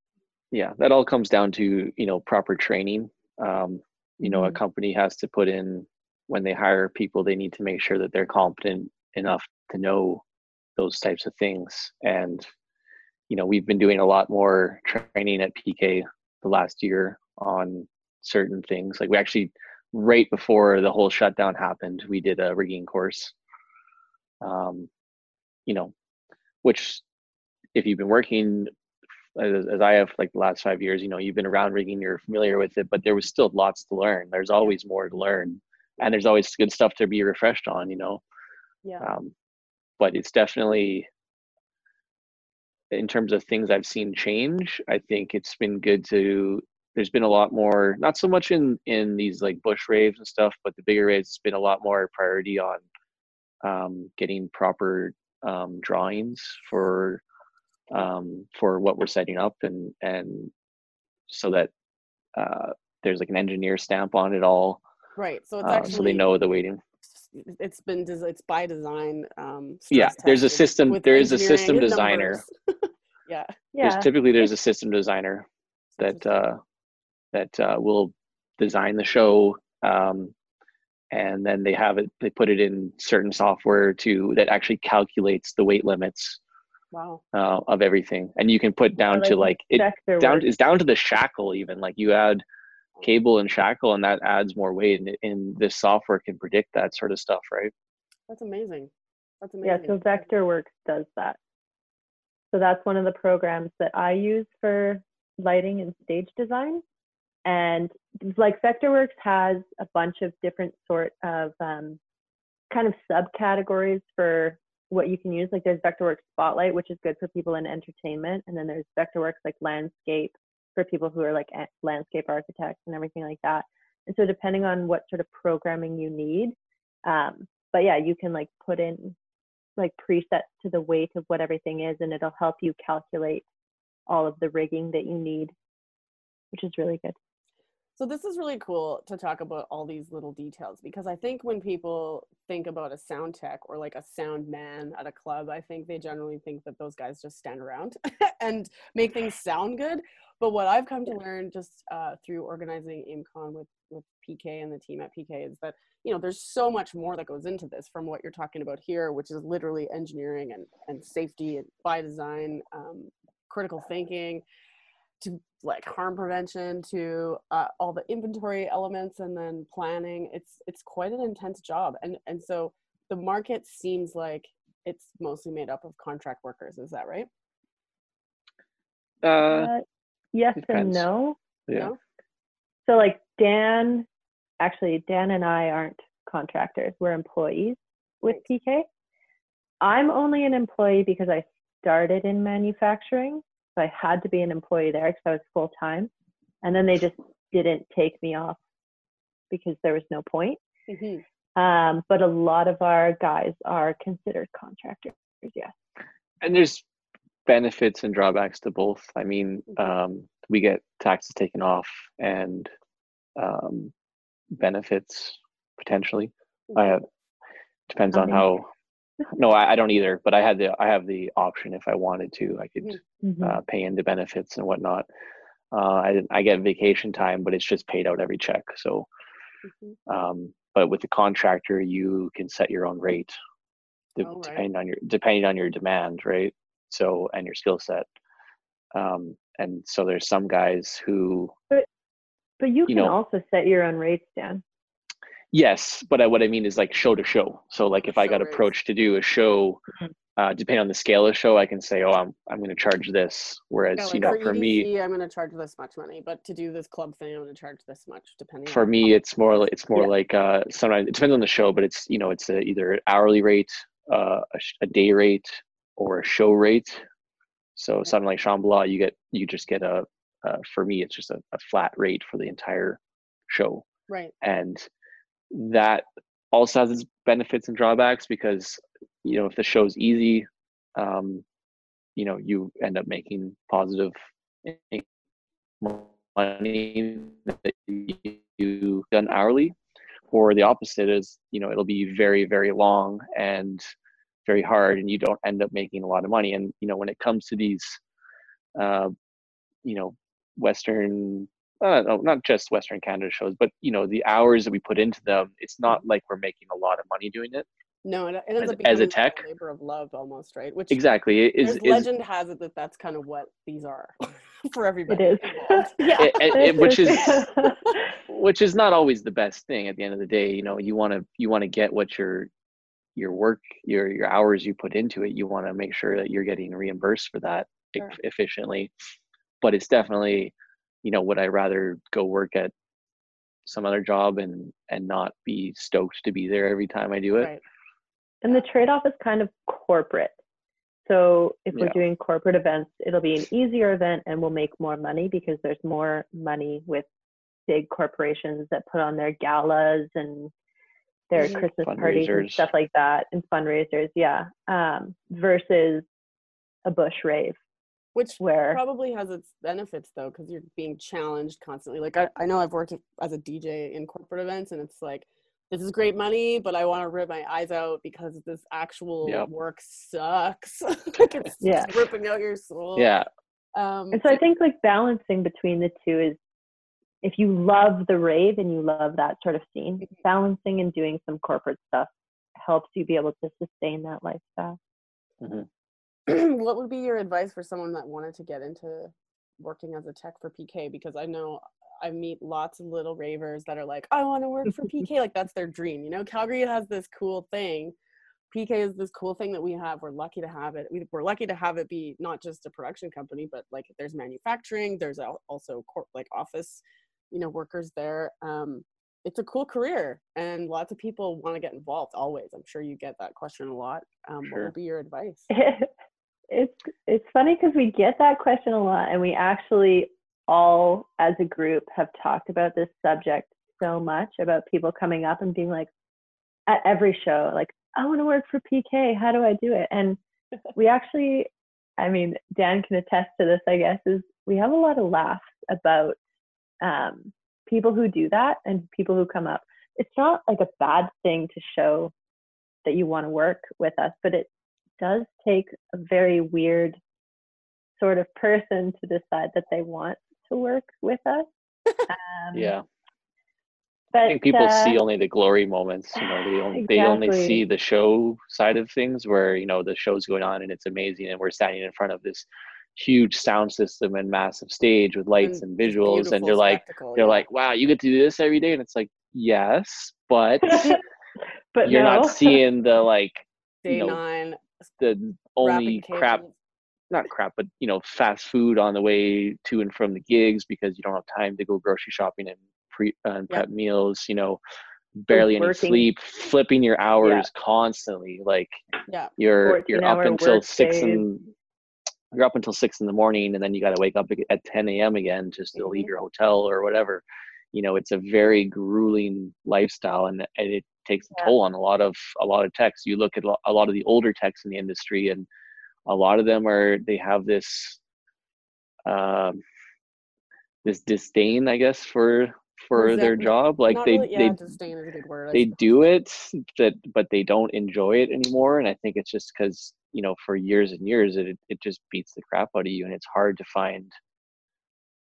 yeah, that all comes down to you know proper training. Um, you know, a Mhm. company has to put in when they hire people, they need to make sure that they're competent enough to know those types of things. And you know, we've been doing a lot more training at PK the last year on certain things. Like we actually, right before the whole shutdown happened, we did a rigging course. Um, you know, which if you've been working as, as I have like the last five years, you know, you've been around rigging, you're familiar with it, but there was still lots to learn. There's always more to learn, and there's always good stuff to be refreshed on, you know. Yeah. Um, but it's definitely, in terms of things I've seen change, I think it's been good to. There's been a lot more, not so much in in these like bush raves and stuff, but the bigger raves, it's been a lot more priority on um, getting proper um, drawings for um, for what we're setting up and and so that uh, there's like an engineer stamp on it all Right. So it's uh, actually so they know the weighting it's been des- it's by design. Um, Yeah, there's a system- there is a system designer. yeah. yeah there's typically there's a system designer that uh, that uh, will design the show um, and then they have it they put it in certain software to that actually calculates the weight limits Wow. uh, of everything and you can put down to like it down work. it's down to the shackle even like you add cable and shackle and that adds more weight and, and this software can predict that sort of stuff right That's amazing. That's amazing. Yeah, amazing. so Vectorworks does that. So that's one of the programs that I use for lighting and stage design. And like Vectorworks has a bunch of different sort of um, kind of subcategories for what you can use. Like there's Vectorworks Spotlight, which is good for people in entertainment, and then there's Vectorworks like landscape for people who are like landscape architects and everything like that. And so depending on what sort of programming you need, um, but yeah, you can like put in like presets to the weight of what everything is, and it'll help you calculate all of the rigging that you need, which is really good. So this is really cool to talk about all these little details because I think when people think about a sound tech or like a sound man at a club, I think they generally think that those guys just stand around and make things sound good. But what I've come to learn just uh, through organizing AIMCON with with PK and the team at PK is that you know there's so much more that goes into this from what you're talking about here, which is literally engineering and and safety and by design, um, critical thinking, to like harm prevention, to uh, all the inventory elements, and then planning. It's it's quite an intense job, and and so the market seems like it's mostly made up of contract workers. Is that right? Uh, Uh, yes and no. yeah. No? So like Dan, actually Dan and I aren't contractors. We're employees with PK. I'm only an employee because I started in manufacturing. So I had to be an employee there because I was full time. And then they just didn't take me off because there was no point. hmm Um, but a lot of our guys are considered contractors, yes. and there's benefits and drawbacks to both. I mean, Mhm. um, we get taxes taken off and um, benefits potentially. I have depends on how. No, I, I don't either. But I had the I have the option if I wanted to. I could Mhm. Mhm. uh, pay into benefits and whatnot. Uh, I I get vacation time, but it's just paid out every check. So, Mhm. um, but with the contractor, you can set your own rate, de- Oh, right. depending on your depending on your demand, right? So and your skill set. Um, and so there's some guys who But but you can know- also set your own rates, Dan. Yes, but I, what I mean is like show to show. So like if I got approached to do a show, Mhm. uh, depending on the scale of show, I can say, oh, I'm I'm going to charge this. Whereas Yeah, you know, for for me, I'm going to charge this much money, but to do this club thing, I'm going to charge this much, depending. for on me, it's more li- it's more Yeah. like uh, sometimes it depends on the show, but it's you know it's a, either hourly rate, uh, a, a day rate, or a show rate. So something like Shambhala, you get you just get a uh, for me, it's just a, a flat rate for the entire show. right. and that also has its benefits and drawbacks because you know if the show's easy um you know you end up making positive money that you done hourly. Or the opposite is you know it'll be very very long and very hard and you don't end up making a lot of money. And you know when it comes to these uh you know western uh, no, not just Western Canada shows, but you know the hours that we put into them. It's not like we're making a lot of money doing it. No, it, it ends As- up as a becoming like tech? labor of love almost, right? Which Exactly. It is, is legend has it that that's kind of what these are for everybody. is. involved. yeah. it, it- it- which is is. which is not always the best thing at the end of the day. You know, you want to you want to get what your your work your your hours you put into it. You want to make sure that you're getting reimbursed for that e- efficiently. But it's definitely, you know, would I rather go work at some other job and and not be stoked to be there every time I do it? Right. and the trade-off is kind of corporate. So if we're Yeah. doing corporate events, it'll be an easier event and we'll make more money because there's more money with big corporations that put on their galas and their Mhm. Christmas parties and stuff like that and fundraisers, yeah. Um, versus a bush rave Which where probably has its benefits though, because you're being challenged constantly. Like I, I know I've worked as a DJ in corporate events, and it's like this is great money, but I want to rip my eyes out because this actual Yep. work sucks. like it's Yeah. just ripping out your soul. Yeah, And Um, so I think like balancing between the two is if you love the rave and you love that sort of scene, Mhm. balancing and doing some corporate stuff helps you be able to sustain that lifestyle. what would be your advice for someone that wanted to get into working as a tech for PK? Because I know I meet lots of little ravers that are like, I want to work for PK. like that's their dream. You know, Calgary has this cool thing. PK is this cool thing that we have. We're lucky to have it. We, we're lucky to have it be not just a production company, but like there's manufacturing. There's also corp, like office, you know, workers there. Um, it's a cool career, and lots of people want to get involved. Always, I'm sure you get that question a lot. Um, What would be your advice? it's it's funny because we get that question a lot and we actually all as a group have talked about this subject so much about people coming up and being like at every show like i want to work for pk how do i do it? And we actually i mean dan can attest to this i guess is we have a lot of laughs about um, people who do that and people who come up. It's not like a bad thing to show that you want to work with us but it does take a very weird sort of person to decide that they want to work with us. Um, yeah. I think people uh, see only the glory moments. You know, they only, they only see the show side of things, where you know the show's going on and it's amazing, and we're standing in front of this huge sound system and massive stage with lights and, this visuals, and beautiful they're like, they're yeah. like, wow, you get to do this every day, and it's like, yes, but but you're no. not seeing the like day you know, nine, the only crap not crap, but you know, fast food on the way to and from the gigs because you don't have time to go grocery shopping and pre uh, and prep meals. You know, barely any sleep, flipping your hours constantly. Like Yeah. you're you're up until six days. and you're up until six in the morning, and then you got to wake up at 10 a.m. again just to leave Mhm. your hotel or whatever. You know, it's a very grueling lifestyle, and, and it takes a Yeah. toll on a lot of a lot of techs. You look at a lot of the older techs in the industry, and a lot of them are they have this um, this disdain, I guess, for for their job. Like Not they really, yeah, they disdain is a good word. They do it that but they don't enjoy it anymore and i think it's just because you know for years and years it it just beats the crap out of you and it's hard to find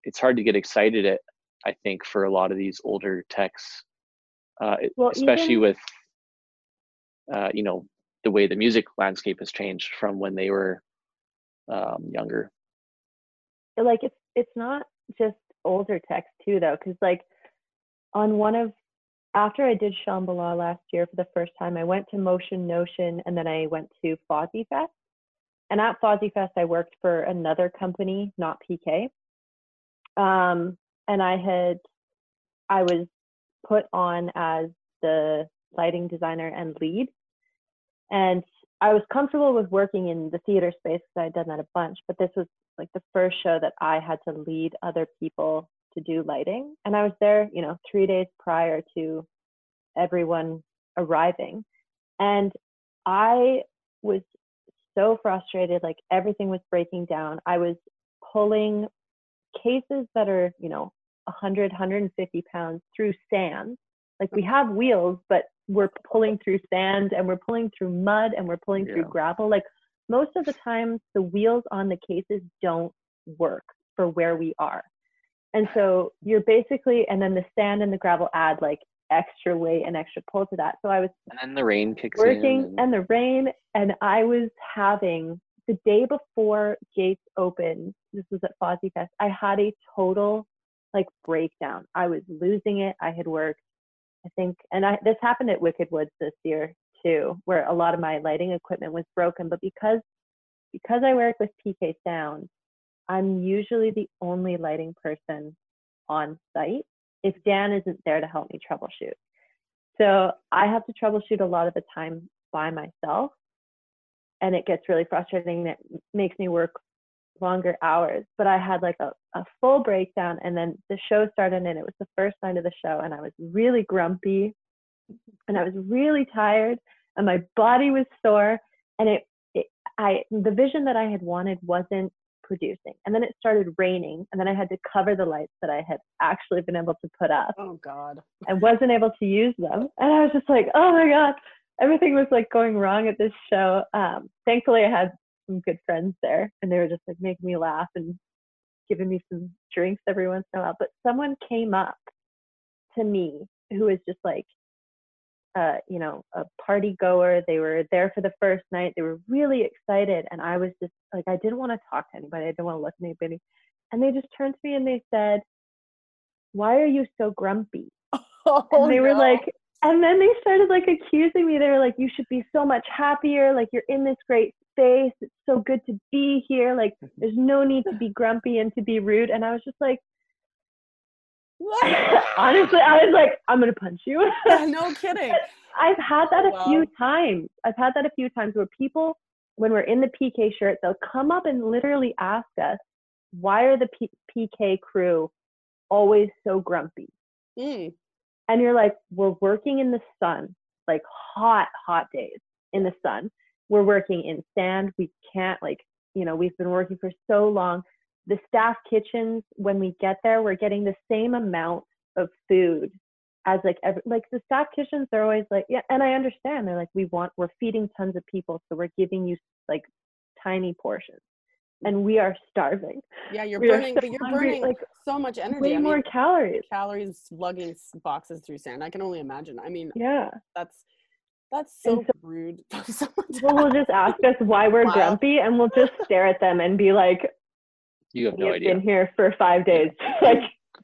it's hard to get excited at i think for a lot of these older techs uh, Well, especially even- with uh, you know the way the music landscape has changed from when they were um, younger. Like it's it's not just older techs too though because like on one of after i did shambhala last year for the first time i went to motion notion and then i went to fozzy fest and at fozzy fest i worked for another company not pk um, and i had i was put on as the lighting designer and lead and i was comfortable with working in the theater space because i had done that a bunch but this was like the first show that I had to lead other people to do lighting. And I was there, you know, three days prior to everyone arriving. And I was so frustrated, like everything was breaking down. I was pulling cases that are, you know, 100, 150 pounds through sand. Like we oh. have wheels, but we're pulling through sand and we're pulling through mud and we're pulling through gravel. Like most of the times the wheels on the cases don't work for where we are. And so you're basically, and then the sand and the gravel add like extra weight and extra pull to that. So I was and then the rain kicks working in and the rain, and I was having the day before gates opened, this was at Fozzy Fest, I had a total like breakdown. I was losing it. I had worked, I think, and I this happened at Wicked Woods this year too, where a lot of my lighting equipment was broken. But because because I work with PK Sound, I'm usually the only lighting person on site if Dan isn't there to help me troubleshoot. So I have to troubleshoot a lot of the time by myself. And it gets really frustrating. It makes me work longer hours. But I had like a, a full breakdown and then the show started and it was the first night of the show and I was really grumpy and I was really tired and my body was sore and it, it I the vision that I had wanted wasn't producing. And then it started raining and then I had to cover the lights that I had actually been able to put up Oh God. and wasn't able to use them. And I was just like, oh my God, everything was like going wrong at this show. Um, thankfully, I had some good friends there and they were just like making me laugh and giving me some drinks every once in a while. But someone came up to me who was just like, uh, you know, a party goer. They were there for the first night. They were really excited. And I was just like, I didn't want to talk to anybody. I didn't want to look at anybody. And they just turned to me and they said, Why are you so grumpy? Oh, and they were like and then they started like accusing me they were like you should be so much happier like you're in this great space it's so good to be here like there's no need to be grumpy and to be rude and i was just like honestly i was like i'm gonna punch you Yeah, no kidding. i've had that a Wow. few times i've had that a few times where people when we're in the pk shirt they'll come up and literally ask us why are the P- pk crew always so grumpy Mm. and you're like, we're working in the sun, like hot, hot days in the sun. We're working in sand. We can't, like, you know, we've been working for so long. The staff kitchens, when we get there, we're getting the same amount of food as like every, like the staff kitchens. They're always like, yeah, and I understand. They're like, we want, we're feeding tons of people, so we're giving you like tiny portions. and we are starving. Yeah, you're We burning, so but you're hungry, burning like, so much energy. Way I mean, more calories. calories lugging boxes through sand. I can only imagine. I mean, Yeah. that's that's And so rude. of will just ask us why we're Wow. grumpy, and we'll just stare at them and be like, You have "We no have idea. been here for five days. like,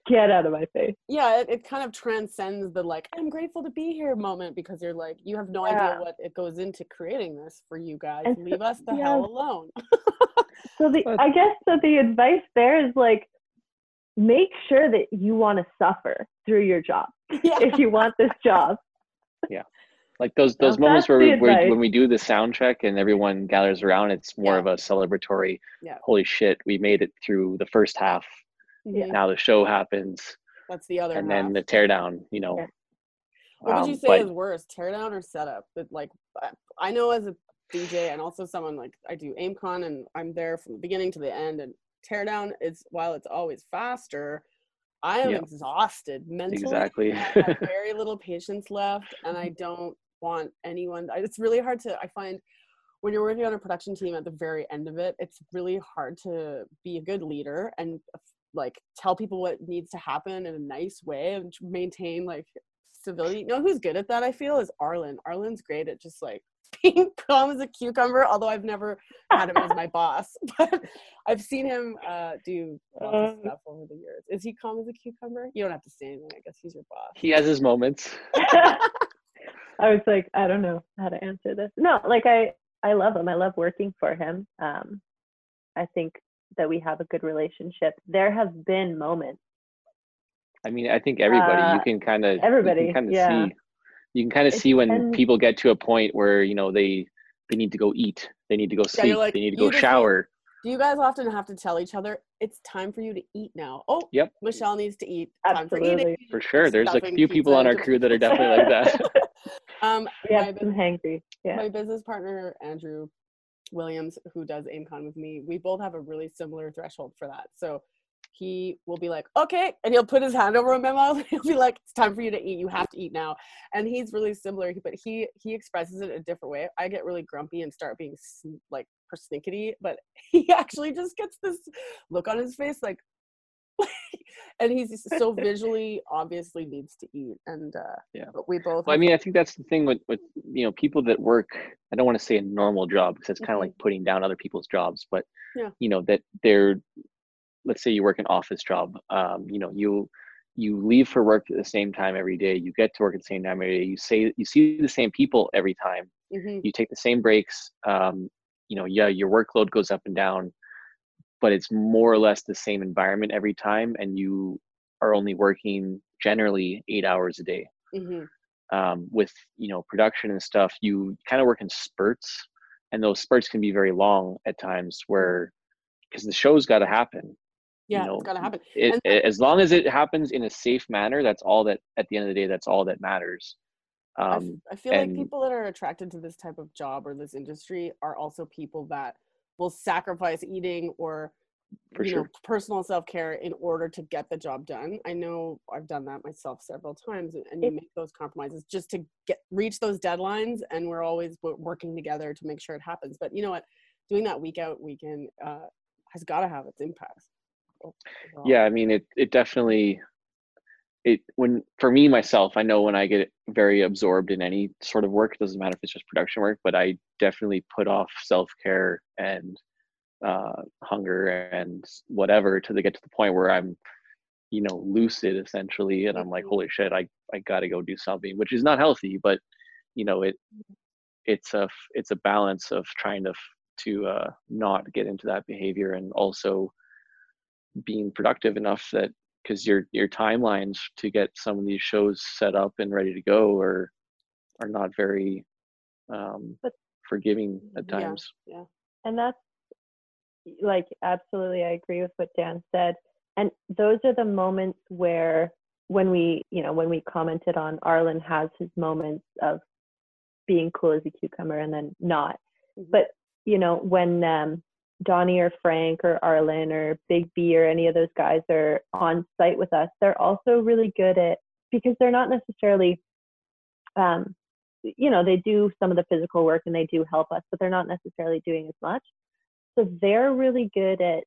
get out of my face." yeah it, it kind of transcends the like i'm grateful to be here moment because you're like you have no Yeah. idea what it goes into creating this for you guys And so- leave us the yeah. hell alone So the I guess that the advice there is like, make sure that you want to suffer through your job yeah if you want this job. Like those those Well, moments where we, where, when we do the sound check and everyone gathers around it's more Yeah. of a celebratory Yeah. holy shit we made it through the first half Mhm. now the show happens that's the other and half. then the teardown you know Yeah. what would you Um, say but is worse teardown or setup but like I- i know as a dj and also someone like i do aimcon and i'm there from the beginning to the end and teardown is while it's always faster i am Yeah. exhausted mentally exactly I have very little patience left, and I don't want anyone. It's really hard to. I find when you're working on a production team at the very end of it, it's really hard to be a good leader and like tell people what needs to happen in a nice way and maintain like civility. You know who's good at that? I feel is Arlen. Arlen's great at just like being calm as a cucumber. Although I've never had him as my boss, but I've seen him uh, do lots of Um, stuff over the years. Is he calm as a cucumber? You don't have to say anything. I guess he's your boss. he has his moments I was like, I don't know how to answer this. No, like I, I love him. I love working for him. Um, I think that we have a good relationship. There have been moments. i mean i think everybody you Uh, can kind of everybody, kind of yeah. see you can kind of see when depends. people get to a point where you know they they need to go eat they need to go Yeah, sleep like, they need to go just need- shower Do you guys often have to tell each other it's time for you to eat now? Oh, Yep. Michelle needs to eat. Time for eating. Absolutely. for sure there's a few people on our crew that are definitely like that um, We my, have some bus- hangry. Yeah. my business partner Andrew Williams, who does AimCon with me, we both have a really similar threshold for that. So he will be like, "Okay," and he'll put his hand over my mouth. He'll be like, "It's time for you to eat. You have to eat now." And he's really similar, but he he expresses it a different way. I get really grumpy and start being like persnickety, but he actually just gets this look on his face like and he's so visually obviously needs to eat and uh Yeah. but we both Well, I mean, I think that's the thing with, with you know people that work. I don't want to say a normal job because it's kind of Mhm. like putting down other people's jobs, but Yeah. you know that they're. Let's say you work an office job. Um, you know you you leave for work at the same time every day. You get to work at the same time every day. You say you see the same people every time. Mhm. You take the same breaks. Um, you know, yeah, your workload goes up and down, but it's more or less the same environment every time, and you are only working generally eight hours a day. Mhm. um, with you know production and stuff you kind of work in spurts and those spurts can be very long at times where because the show's got to happen yeah know, it's gotta happen. it, And- a- as long as it happens in a safe manner that's all that at the end of the day that's all that matters. Um, I feel like people that are attracted to this type of job or this industry are also people that will sacrifice eating or For you know personal self-care in order to get the job done. I know i've done that myself several times and- and you make those compromises just to get reach those deadlines and we're always working together to make sure it happens. But you know what? Doing that week out weekend uh, has got to have its impact overall. yeah i mean it it definitely it when for me myself i know when i get very absorbed in any sort of work it doesn't matter if it's just production work but i definitely put off self-care and uh hunger and whatever to the get to the point where i'm you know lucid essentially and i'm like Mhm. holy shit i i gotta go do something which is not healthy but you know it it's a it's a balance of trying to to uh not get into that behavior and also being productive enough that because your your timelines to get some of these shows set up and ready to go are are not very um But- forgiving at times yeah And that's like absolutely I agree with what Dan said. And those are the moments where when we, you know, when we commented on Arlen has his moments of being cool as a cucumber and then not. Mhm. But, you know, when um Donnie or Frank or Arlen or Big B or any of those guys are on site with us, they're also really good at because they're not necessarily um you know, they do some of the physical work and they do help us, but they're not necessarily doing as much. so they're really good at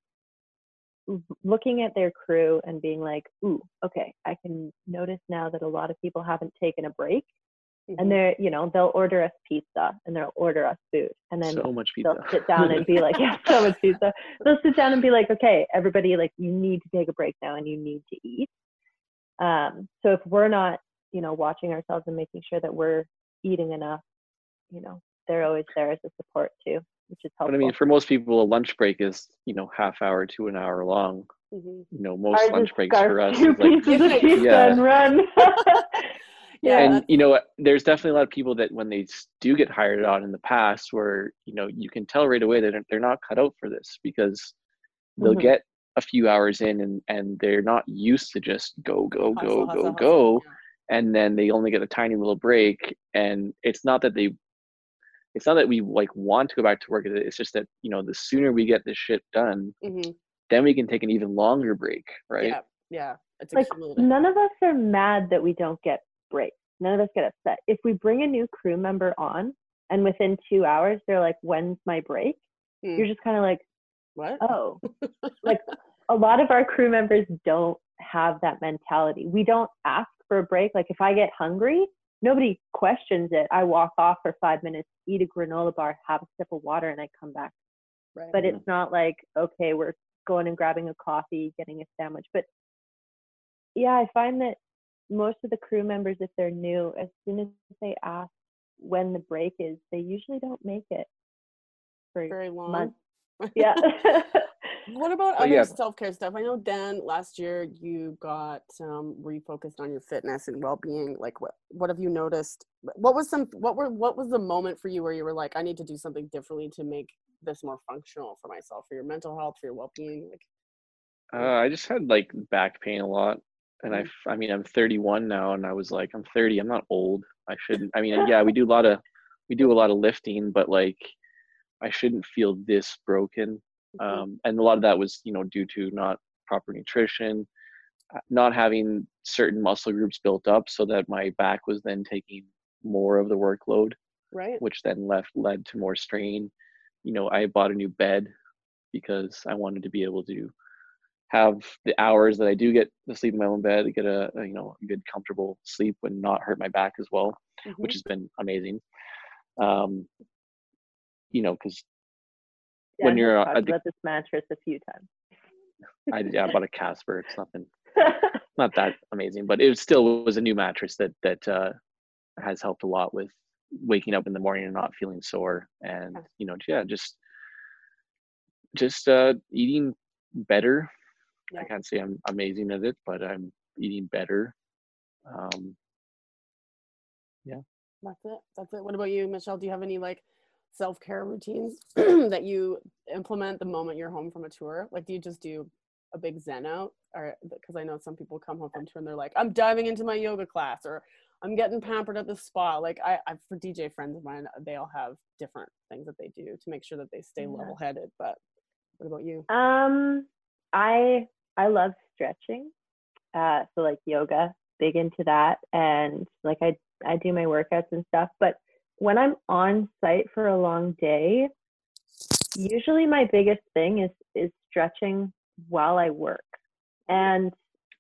looking at their crew and being like, "Ooh, okay, I can notice now that a lot of people haven't taken a break." Mhm. And they're, you know, they'll order us pizza and they'll order us food, and then so much pizza. they'll sit down and be like, yeah, so much pizza. They'll sit down and be like, okay, everybody, like, you need to take a break now and you need to eat. Um, so if we're not, you know, watching ourselves and making sure that we're eating enough, you know, they're always there as a support too, which is but helpful. I mean, for most people, a lunch break is you know half hour to an hour long. Mhm. You know, most Ours lunch breaks for us two is like pieces of Yeah. pizza Yeah. and run. Yeah, and you know there's definitely a lot of people that when they do get hired on in the past where you know you can tell right away that they're- they're not cut out for this because they'll Mhm. get a few hours in and and they're not used to just go go go hustle, go hustle. go Yeah. and then they only get a tiny little break and it's not that they it's not that we like want to go back to work it's just that you know the sooner we get this shit done Mhm. then we can take an even longer break right Yeah, yeah. It's like none of us are mad that we don't get breaks. None of us get upset. If we bring a new crew member on and within two hours they're like, "When's my break?" Hmm. You're just kind of like, What? "Oh." like a lot of our crew members don't have that mentality. We don't ask for a break. Like if I get hungry, nobody questions it. I walk off for five minutes, eat a granola bar, have a sip of water, and I come back. right. But it's not like okay, we're going and grabbing a coffee, getting a sandwich. But yeah, I find that most of the crew members, if they're new, as soon as they ask when the break is, they usually don't make it for very long. months. Yeah. What about other yeah. self care stuff? I know Dan, last year you got um, refocused on your fitness and well being. Like, what what have you noticed? What was some what were what was the moment for you where you were like, I need to do something differently to make this more functional for myself, for your mental health, for your well being? Like, uh, i just had like back pain a lot and I, I mean i'm 31 now and i was like i'm 30 i'm not old. I shouldn't i mean yeah we do a lot of we do a lot of lifting but like i shouldn't feel this broken. Mhm, um, and a lot of that was you know due to not proper nutrition uh, not having certain muscle groups built up so that my back was then taking more of the workload right? which then left led to more strain. You know i bought a new bed because i wanted to be able to have the hours that i do get to sleep in my own bed get a, a you know a good comfortable sleep and not hurt my back as well which Mhm. has been amazing um you know because Dan when you're, talked addic- about this mattress a few times. i yeah, I bought a casper it's nothing not that amazing, but it still was a new mattress that that uh, has helped a lot with waking up in the morning and not feeling sore, and you know, yeah, just just uh, eating better. Yeah. I can't say I'm amazing at it, but I'm eating better. Um, That's it. That's it. What about you, Michelle? Do you have any like self care routines that you implement the moment you're home from a tour? Like, do you just do a big zen out, or because I know some people come home from tour and they're like, I'm diving into my yoga class, or I'm getting pampered at the spa. Like, I, I for DJ friends of mine, they all have different things that they do to make sure that they stay Yeah. level headed. But what about you? Um, I I love stretching. Uh, so like yoga, big into that, and like I I do my workouts and stuff. But when I'm on site for a long day, usually my biggest thing is is stretching while I work. And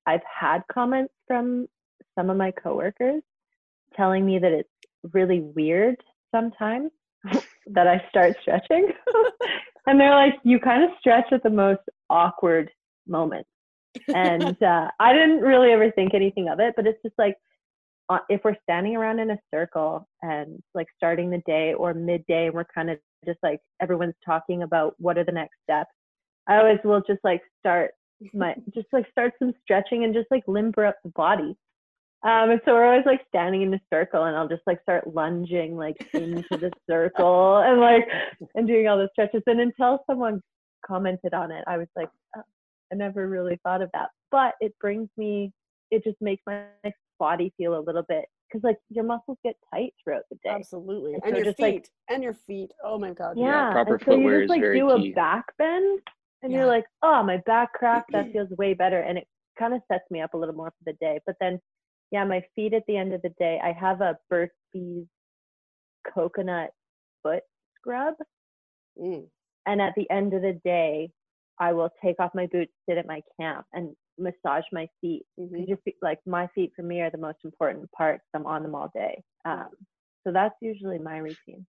I've had comments from some of my coworkers telling me that it's really weird sometimes that I start stretching. and they're like, you kind of stretch at the most awkward moments. And uh, I didn't really ever think anything of it, but it's just like, uh, if we're standing around in a circle and like starting the day or midday, and we're kind of just like everyone's talking about what are the next steps. I always will just like start my just like start some stretching and just like limber up the body. Um, and so we're always like standing in a circle, and I'll just like start lunging like into the circle and like and doing all the stretches. And until someone commented on it, I was like, oh, I never really thought of that. But it brings me, it just makes my body feel a little bit because like your muscles get tight throughout the day. Absolutely, And and so your just, like- feet, and your feet. Oh my God. Yeah, proper and so you footwear just is like very do key. a back bend, and Yeah. you're like, oh, my back crack. That feels way better, and it kind of sets me up a little more for the day. But then, yeah, my feet at the end of the day, I have a Burt's Bees coconut foot scrub, Mm. and at the end of the day, I will take off my boots, sit at my camp, and massage my feet. Mhm. Just be, like my feet for me are the most important part. 'cause I'm on them all day. Um, so that's usually my routine.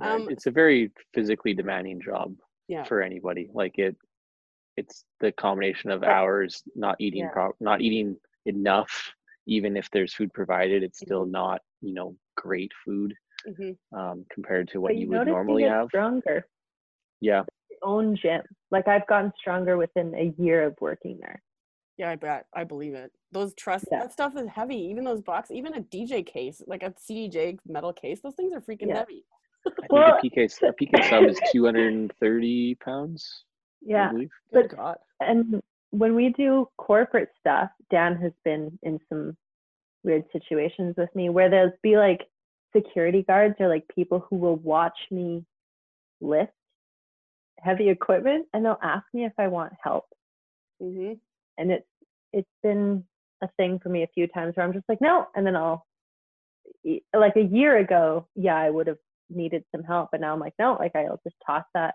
Um, it's a very physically demanding job Yeah. for anybody. Like it, it's the combination of hours not eating Yeah. pro- not eating enough. Even if there's food provided, it's still Mm-hmm. not you know great food Mhm. um, compared to what but you, you would notice normally you get have. stronger. Yeah, Your own gym. Like I've gotten stronger within a year of working there. Yeah, I bet. I believe it. Those trust Yeah. that stuff is heavy. Even those box, even a DJ case, like a CDJ metal case, those things are freaking Yeah. heavy. I think Well, a PK s- a PK sub is 230 pounds. I Yeah. Good But- God. and when we do corporate stuff, Dan has been in some weird situations with me where there'll be like security guards or like people who will watch me lift heavy equipment and they'll ask me if I want help. hmm And it's it's been a thing for me a few times where I'm just like, no, and then I'll like a year ago, yeah, I would have needed some help, but now I'm like, no, like I'll just toss that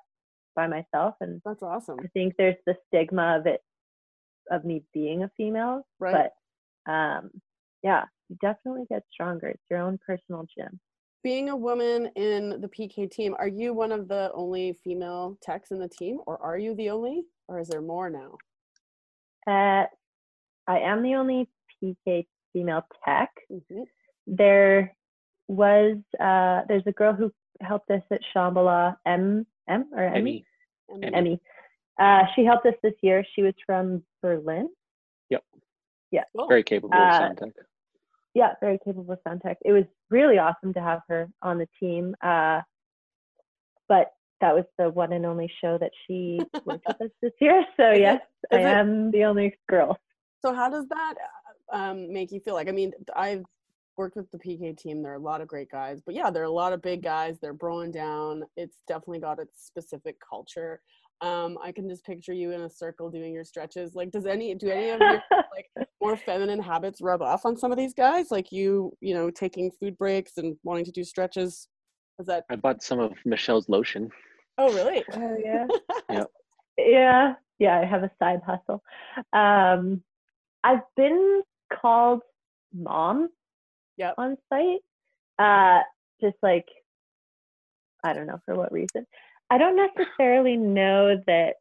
by myself and That's awesome. I think there's the stigma of it of me being a female, Right. but um, yeah, you definitely get stronger. It's your own personal gym. Being a woman in the PK team, are you one of the only female techs in the team, or are you the only, or is there more now? Uh, I am the only PK female tech. hmm There was uh, there's a girl who helped us at Shambhala, M M or Emmy Emmy. Emmy. Uh, she helped us this year. She was from Berlin. Yep. Cool. Very capable of Uh, sound tech. Yeah, very capable sound tech. It was really awesome to have her on the team. Uh, but that was the one and only show that she worked with us this year. So yes, I am the only girl. So how does that uh, um, make you feel? Like, I mean, I've worked with the PK team. There are a lot of great guys, but yeah, there are a lot of big guys. They're broing down. It's definitely got its specific culture. Um, I can just picture you in a circle doing your stretches. Like, does any do any of your like more feminine habits rub off on some of these guys? Like you, you know, taking food breaks and wanting to do stretches. Is that? I bought some of Michelle's lotion. Oh, really? oh yeah. Yep. Yeah, yeah. I have a side hustle. Um, I've been called mom Yep. on site. Uh, just like I don't know for what reason. I don't necessarily know that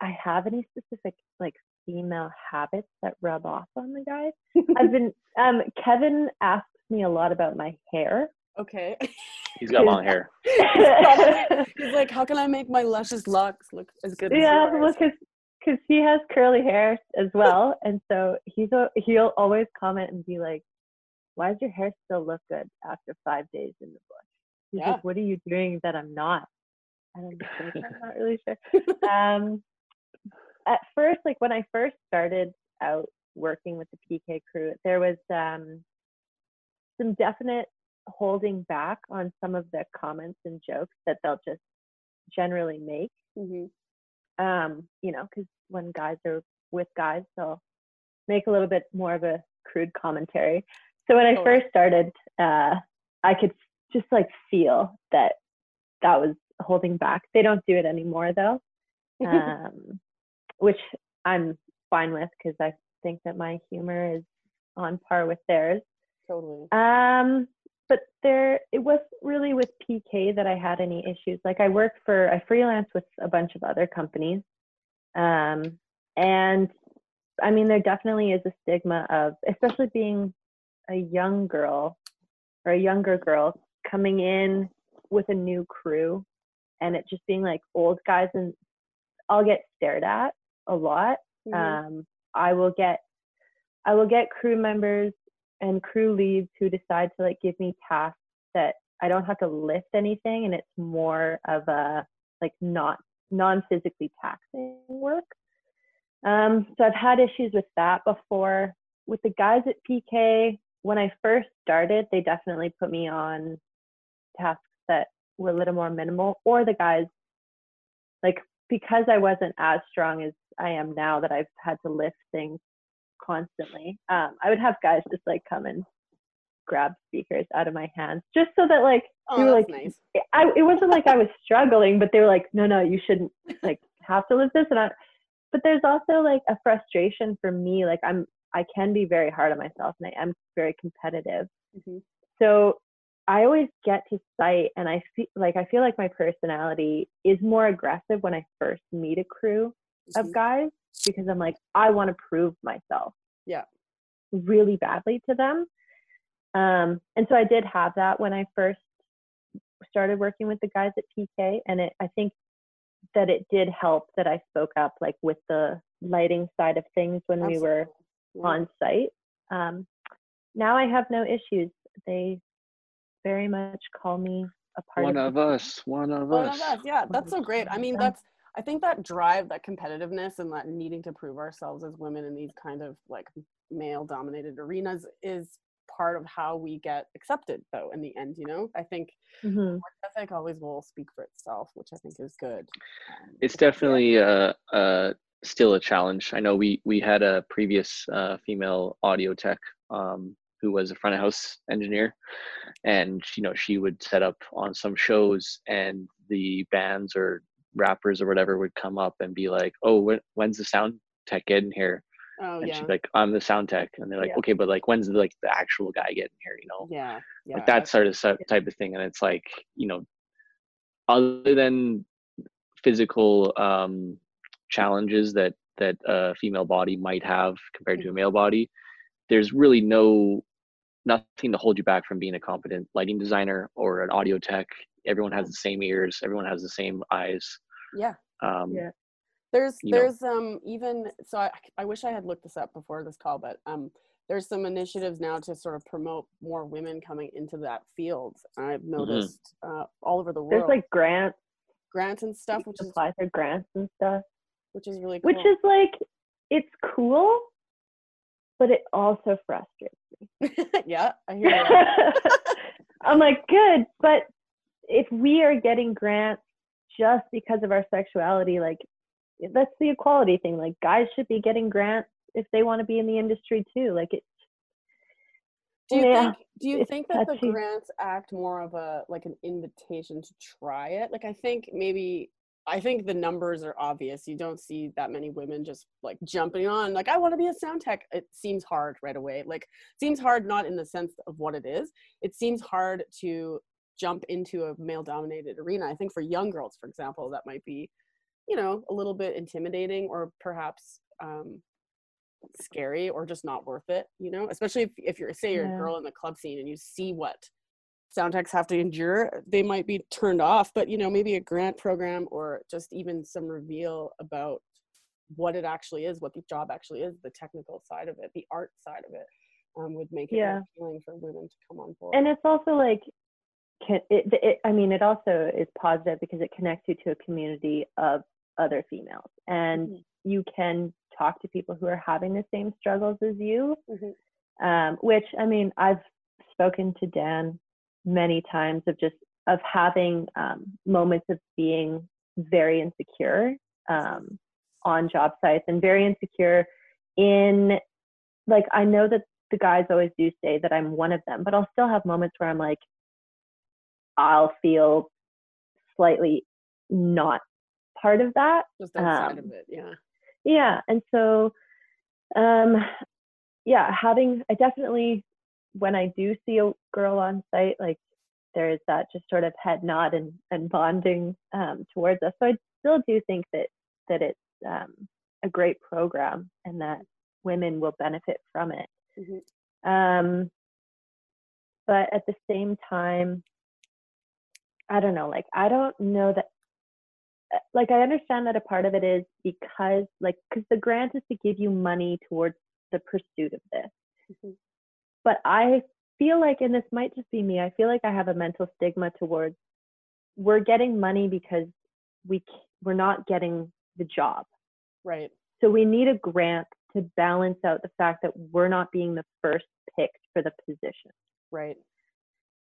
I have any specific like female habits that rub off on the guys. I've been um Kevin asks me a lot about my hair. Okay. He's got long hair. He's like, how can I make my luscious locks look as good as yeah, yours? well, because because he has curly hair as well, and so he's a, he'll always comment and be like, "Why does your hair still look good after five days in the bush?" He's Yeah. like, "What are you doing that I'm not?" I'm just like, "I'm not really sure." Um, at first, like when I first started out working with the PK crew, there was um, some definite holding back on some of the comments and jokes that they'll just generally make hmm um, you know, because when guys are with guys, they'll make a little bit more of a crude commentary. So when I Oh, first started, uh, I could just like feel that that was holding back. They don't do it anymore though, um, which I'm fine with because I think that my humor is on par with theirs. Totally. Um, but there, it wasn't really with PK that I had any issues. Like I work for, I freelance with a bunch of other companies, um, and I mean, there definitely is a stigma of, especially being a young girl or a younger girl coming in with a new crew, and it just being like old guys, and I'll get stared at a lot Mhm. um, I will get I will get crew members and crew leads who decide to like give me tasks that I don't have to lift anything and it's more of a like not non physically taxing work. Um, so I've had issues with that before. With the guys at PK, when I first started, they definitely put me on tasks that were a little more minimal, or the guys like because I wasn't as strong as I am now that I've had to lift things constantly. Um, I would have guys just like come and grab speakers out of my hands just so that like Oh, they were like nice. I it wasn't like I was struggling, but they were like, no, no, you shouldn't like have to lift this. And I, but there's also like a frustration for me. Like I'm, I can be very hard on myself, and I am very competitive. Mhm. So I always get to site, and I feel like I feel like my personality is more aggressive when I first meet a crew of Mhm. guys because I'm like, I want to prove myself. Yeah. Really badly to them. Um, and so I did have that when I first started working with the guys at PK, and it I think that it did help that I spoke up like with the lighting side of things when we were Yeah. on site. Um, now I have no issues. They very much call me a part One of of us. One of One us. of us. Yeah, that's so great. I mean, that's I think that drive, that competitiveness, and that needing to prove ourselves as women in these kind of like male-dominated arenas is part of how we get accepted, though. In the end, you know, I think Mhm. work ethic always will speak for itself, which I think is good. Um, It's definitely uh, uh, still a challenge. I know we we had a previous uh, female audio tech um, who was a front of house engineer, and you know she would set up on some shows, and the bands or rappers or whatever would come up and be like, "Oh, when, when's the sound tech getting here?" oh and yeah, she'd be like, "I'm the sound tech," and they're like, Yeah. "Okay, but like when's the, like the actual guy getting here?" You know, yeah, yeah. like that sort of type of thing and it's like you know other than physical um challenges that that a female body might have compared to a male body there's really no nothing to hold you back from being a competent lighting designer or an audio tech everyone has the same ears everyone has the same eyes yeah. um Yeah. There's you know. there's um even so I I wish I had looked this up before this call, but um there's some initiatives now to sort of promote more women coming into that field. I've noticed uh, all over the world There's like grants, grants and stuff, which is apply for grants and stuff, which is really cool. which is like it's cool, but it also frustrates yeah, I hear you. I'm like, good, but if we are getting grants just because of our sexuality, like that's the equality thing. Like guys should be getting grants if they want to be in the industry too. Like it. Do you yeah, think do you think that the grants act more of a like an invitation to try it? Like I think maybe I think the numbers are obvious. You don't see that many women just like jumping on like I want to be a sound tech. It seems hard right away. Like seems hard not in the sense of what it is. It seems hard to jump into a male dominated arena. I think for young girls, for example, that might be, you know, a little bit intimidating or perhaps um scary or just not worth it, you know, especially if, if you're say you're Yeah. a girl in the club scene and you see what sound techs have to endure, they might be turned off. But you know, maybe a grant program or just even some reveal about what it actually is, what the job actually is, the technical side of it, the art side of it, um, would make it Yeah. appealing for women to come on board. and it's also like can it, it i mean it also is positive because it connects you to a community of other females and Mhm. you can talk to people who are having the same struggles as you Mhm. um, which i mean i've spoken to dan many times of just of having um, moments of being very insecure um, on job sites and very insecure in like i know that the guys always do say that i'm one of them but i'll still have moments where i'm like i'll feel slightly not part of that just outside of um, it, yeah. yeah and so um yeah having i definitely when i do see a girl on site like there is that just sort of head nod and, and bonding um, towards us so i still do think that that it's um, a great program and that women will benefit from it Mhm. um, but at the same time i don't know like i don't know that uh, like I understand that a part of it is because like because the grant is to give you money towards the pursuit of this. Mhm. But I feel like, and this might just be me, I feel like I have a mental stigma towards we're getting money because we we're not getting the job. Right. So we need a grant to balance out the fact that we're not being the first picked for the position. Right.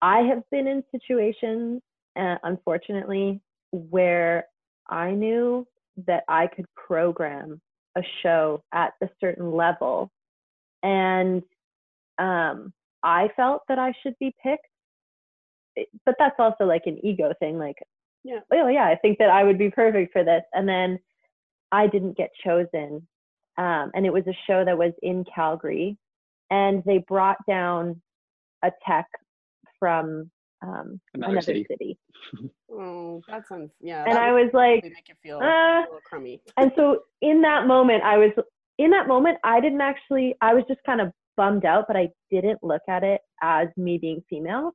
I have been in situations, uh, unfortunately, where I knew that I could program a show at a certain level, and um, I felt that I should be picked. But that's also like an ego thing. Like, Yeah. oh yeah, I think that I would be perfect for this. And then I didn't get chosen. Um, and it was a show that was in Calgary, and they brought down a tech from um, Another another city. city. Oh, that's un- yeah. And I was like, make you feel uh, a little crummy. and so in that moment i was in that moment i didn't actually i was just kind of bummed out but i didn't look at it as me being female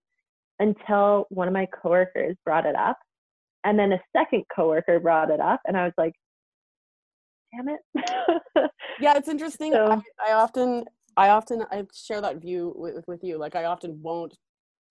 until one of my coworkers brought it up and then a second coworker brought it up and i was like damn it Yeah, it's interesting. So- I, I often, I often, I share that view with, with you. Like, I often won't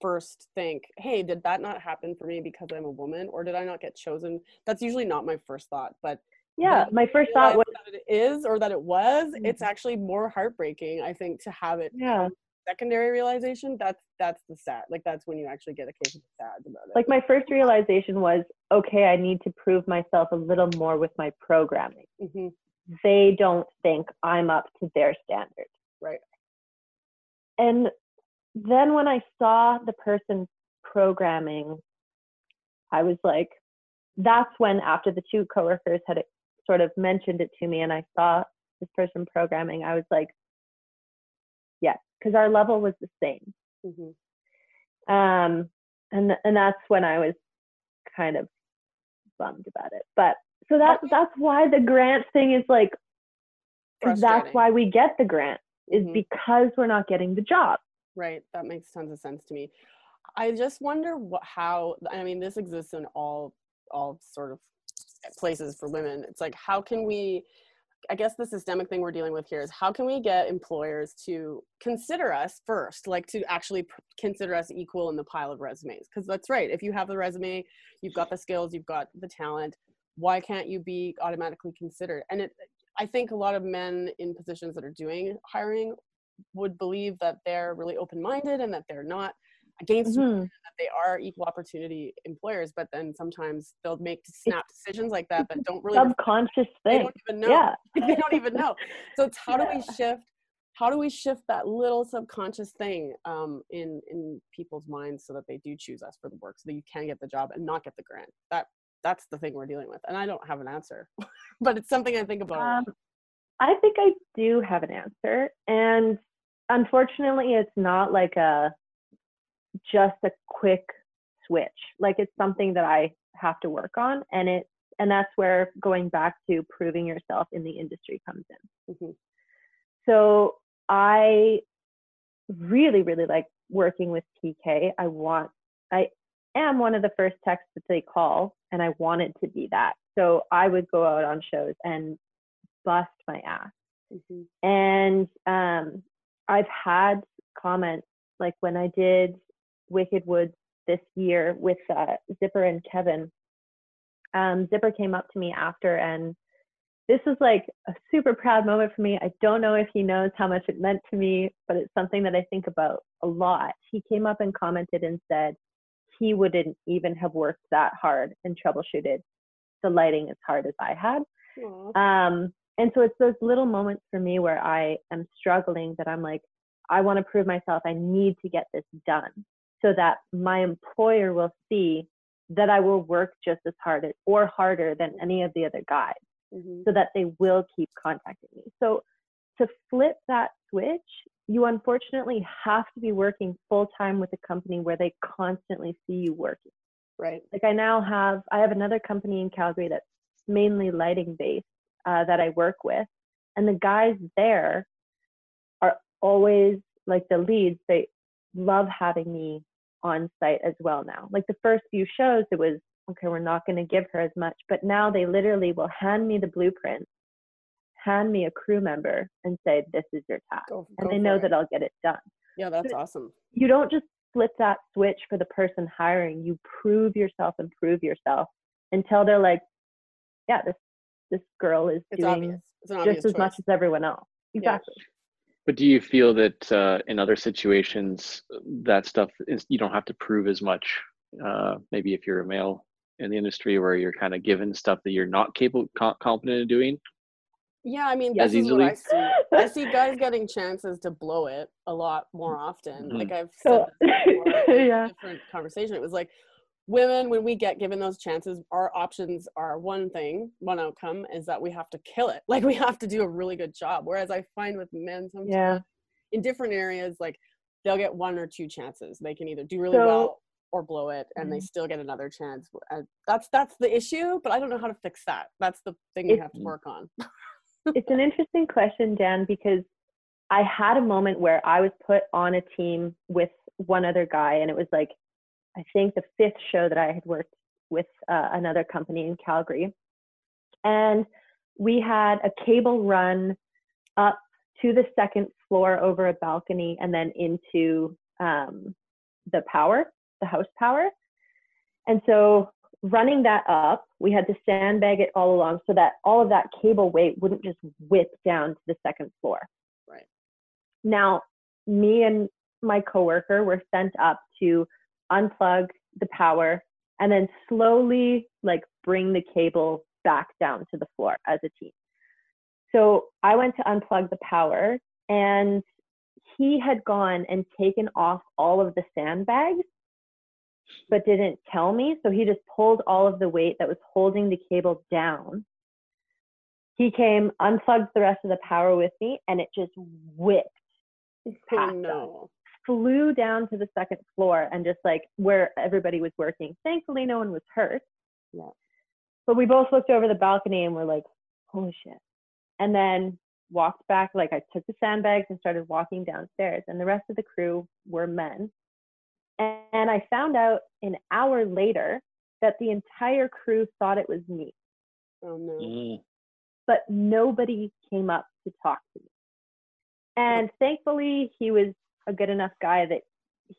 first think, "Hey, did that not happen for me because I'm a woman, or did I not get chosen?" That's usually not my first thought. But yeah my first thought was it is, or that it was, Mhm. it's actually more heartbreaking. I think to have it yeah secondary realization. That's that's the sad. Like, that's when you actually get a case of sad about it. like my first realization was okay i need to prove myself a little more with my programming hmm they don't think I'm up to their standard. Right. And then when I saw the person programming, I was like, that's when after the two coworkers had sort of mentioned it to me and I saw this person programming, I was like, yes, because our level was the same. hmm Um, and and that's when I was kind of bummed about it. But so that's that's why the grant thing is like that's why we get the grant is Mhm. because we're not getting the job. Right. That makes tons of sense to me. I just wonder what how I mean this exists in all all sort of places for women. It's like how can we I guess the systemic thing we're dealing with here is how can we get employers to consider us first, like to actually consider us equal in the pile of resumes? Because that's right. If you have the resume, you've got the skills, you've got the talent. Why can't you be automatically considered? And it, I think a lot of men in positions that are doing hiring would believe that they're really open-minded and that they're not against Mhm. that they are equal opportunity employers but then sometimes they'll make snap decisions like that that don't really Subconscious they thing. don't even know Yeah. they don't even know so it's how do we shift how do we shift that little subconscious thing um, in in people's minds so that they do choose us for the work so that you can get the job and not get the grant that that's the thing we're dealing with and i don't have an answer but it's something i think about. Um, I think I do have an answer, and unfortunately, it's not like a just a quick switch. Like it's something that I have to work on, and it and that's where going back to proving yourself in the industry comes in. Mhm. So I really, really like working with PK. I want, I am one of the first techs that they call, and I wanted to be that. So I would go out on shows and bust my ass. Mhm. And um, I've had comments like when I did Wicked Woods this year with uh, Zipper and Kevin. Um, Zipper came up to me after, and this was like a super proud moment for me. I don't know if he knows how much it meant to me, but it's something that I think about a lot. He came up and commented and said he wouldn't even have worked that hard and troubleshooted the lighting as hard as I had. Um, and so it's those little moments for me where I am struggling that I'm like, I want to prove myself. I need to get this done so that my employer will see that I will work just as hard or harder than any of the other guys Mhm. so that they will keep contacting me. So to flip that switch, you unfortunately have to be working full time with a company where they constantly see you working right like I now have I have another company in Calgary that's mainly lighting based uh, that I work with, and the guys there are always like the leads. They love having me on site as well now. Like the first few shows, it was okay. We're not going to give her as much, but now they literally will hand me the blueprint, hand me a crew member, and say, "This is your task," Go- and go they know it. that I'll get it done yeah that's but- awesome you don't just flip that switch for the person hiring. You prove yourself and prove yourself until they're like, yeah, this this girl is it's doing obvious it's an obvious just as choice. much as everyone else. Exactly. But do you feel that uh, in other situations that stuff is you don't have to prove as much? Uh, maybe if you're a male in the industry, where you're kind of given stuff that you're not capable, co- competent in doing. Yeah, I mean, As this is what I see. I see guys getting chances to blow it a lot more often. Mhm. Like I've So- said this before in Yeah. a different conversation. It was like women, when we get given those chances, our options are one thing, one outcome is that we have to kill it. Like we have to do a really good job. Whereas I find with men sometimes Yeah. in different areas, like they'll get one or two chances. They can either do really So- well or blow it, and they Mhm. still get another chance. That's that's the issue. But I don't know how to fix that. That's the thing we have to work on. it's an interesting question, Dan, because I had a moment where I was put on a team with one other guy, and it was like, I think the fifth show that I had worked with uh, another company in Calgary. And we had a cable run up to the second floor over a balcony and then into um, the power, the house power. And so running that up, we had to sandbag it all along so that all of that cable weight wouldn't just whip down to the second floor. Right. Now, me and my coworker were sent up to unplug the power and then slowly like bring the cable back down to the floor as a team. So I went to unplug the power and he had gone and taken off all of the sandbags but didn't tell me. So he just pulled all of the weight that was holding the cable down. He came, unplugged the rest of the power with me, and it just whipped Oh past us, no. Flew down to the second floor, and just like where everybody was working. Thankfully, no one was hurt. Yeah. But we both looked over the balcony and were like, holy shit. And then walked back, like I took the sandbags and started walking downstairs, and the rest of the crew were men. And I found out an hour later that the entire crew thought it was me, Oh no. Mm. but nobody came up to talk to me. And thankfully, he was a good enough guy that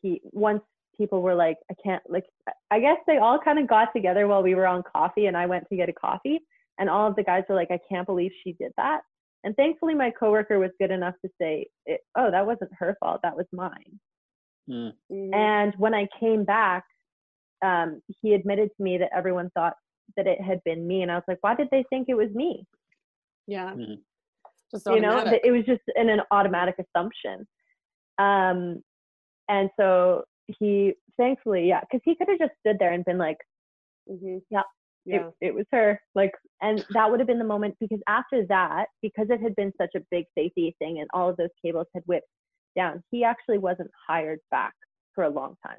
he, once people were like, I can't, like, I guess they all kind of got together while we were on coffee and I went to get a coffee. And all of the guys were like, I can't believe she did that. And thankfully, my coworker was good enough to say, it, Oh, that wasn't her fault. That was mine. Mm. And when I came back, um, he admitted to me that everyone thought that it had been me. And I was like, why did they think it was me? yeah. Mhm. Just You know, it was just an, an automatic assumption. Um, and so he, thankfully, yeah, because he could have just stood there and been like, Mhm. Yeah. Yeah. it, it was her. Like, and that would have been the moment because after that, because it had been such a big safety thing and all of those cables had whipped down, he actually wasn't hired back for a long time.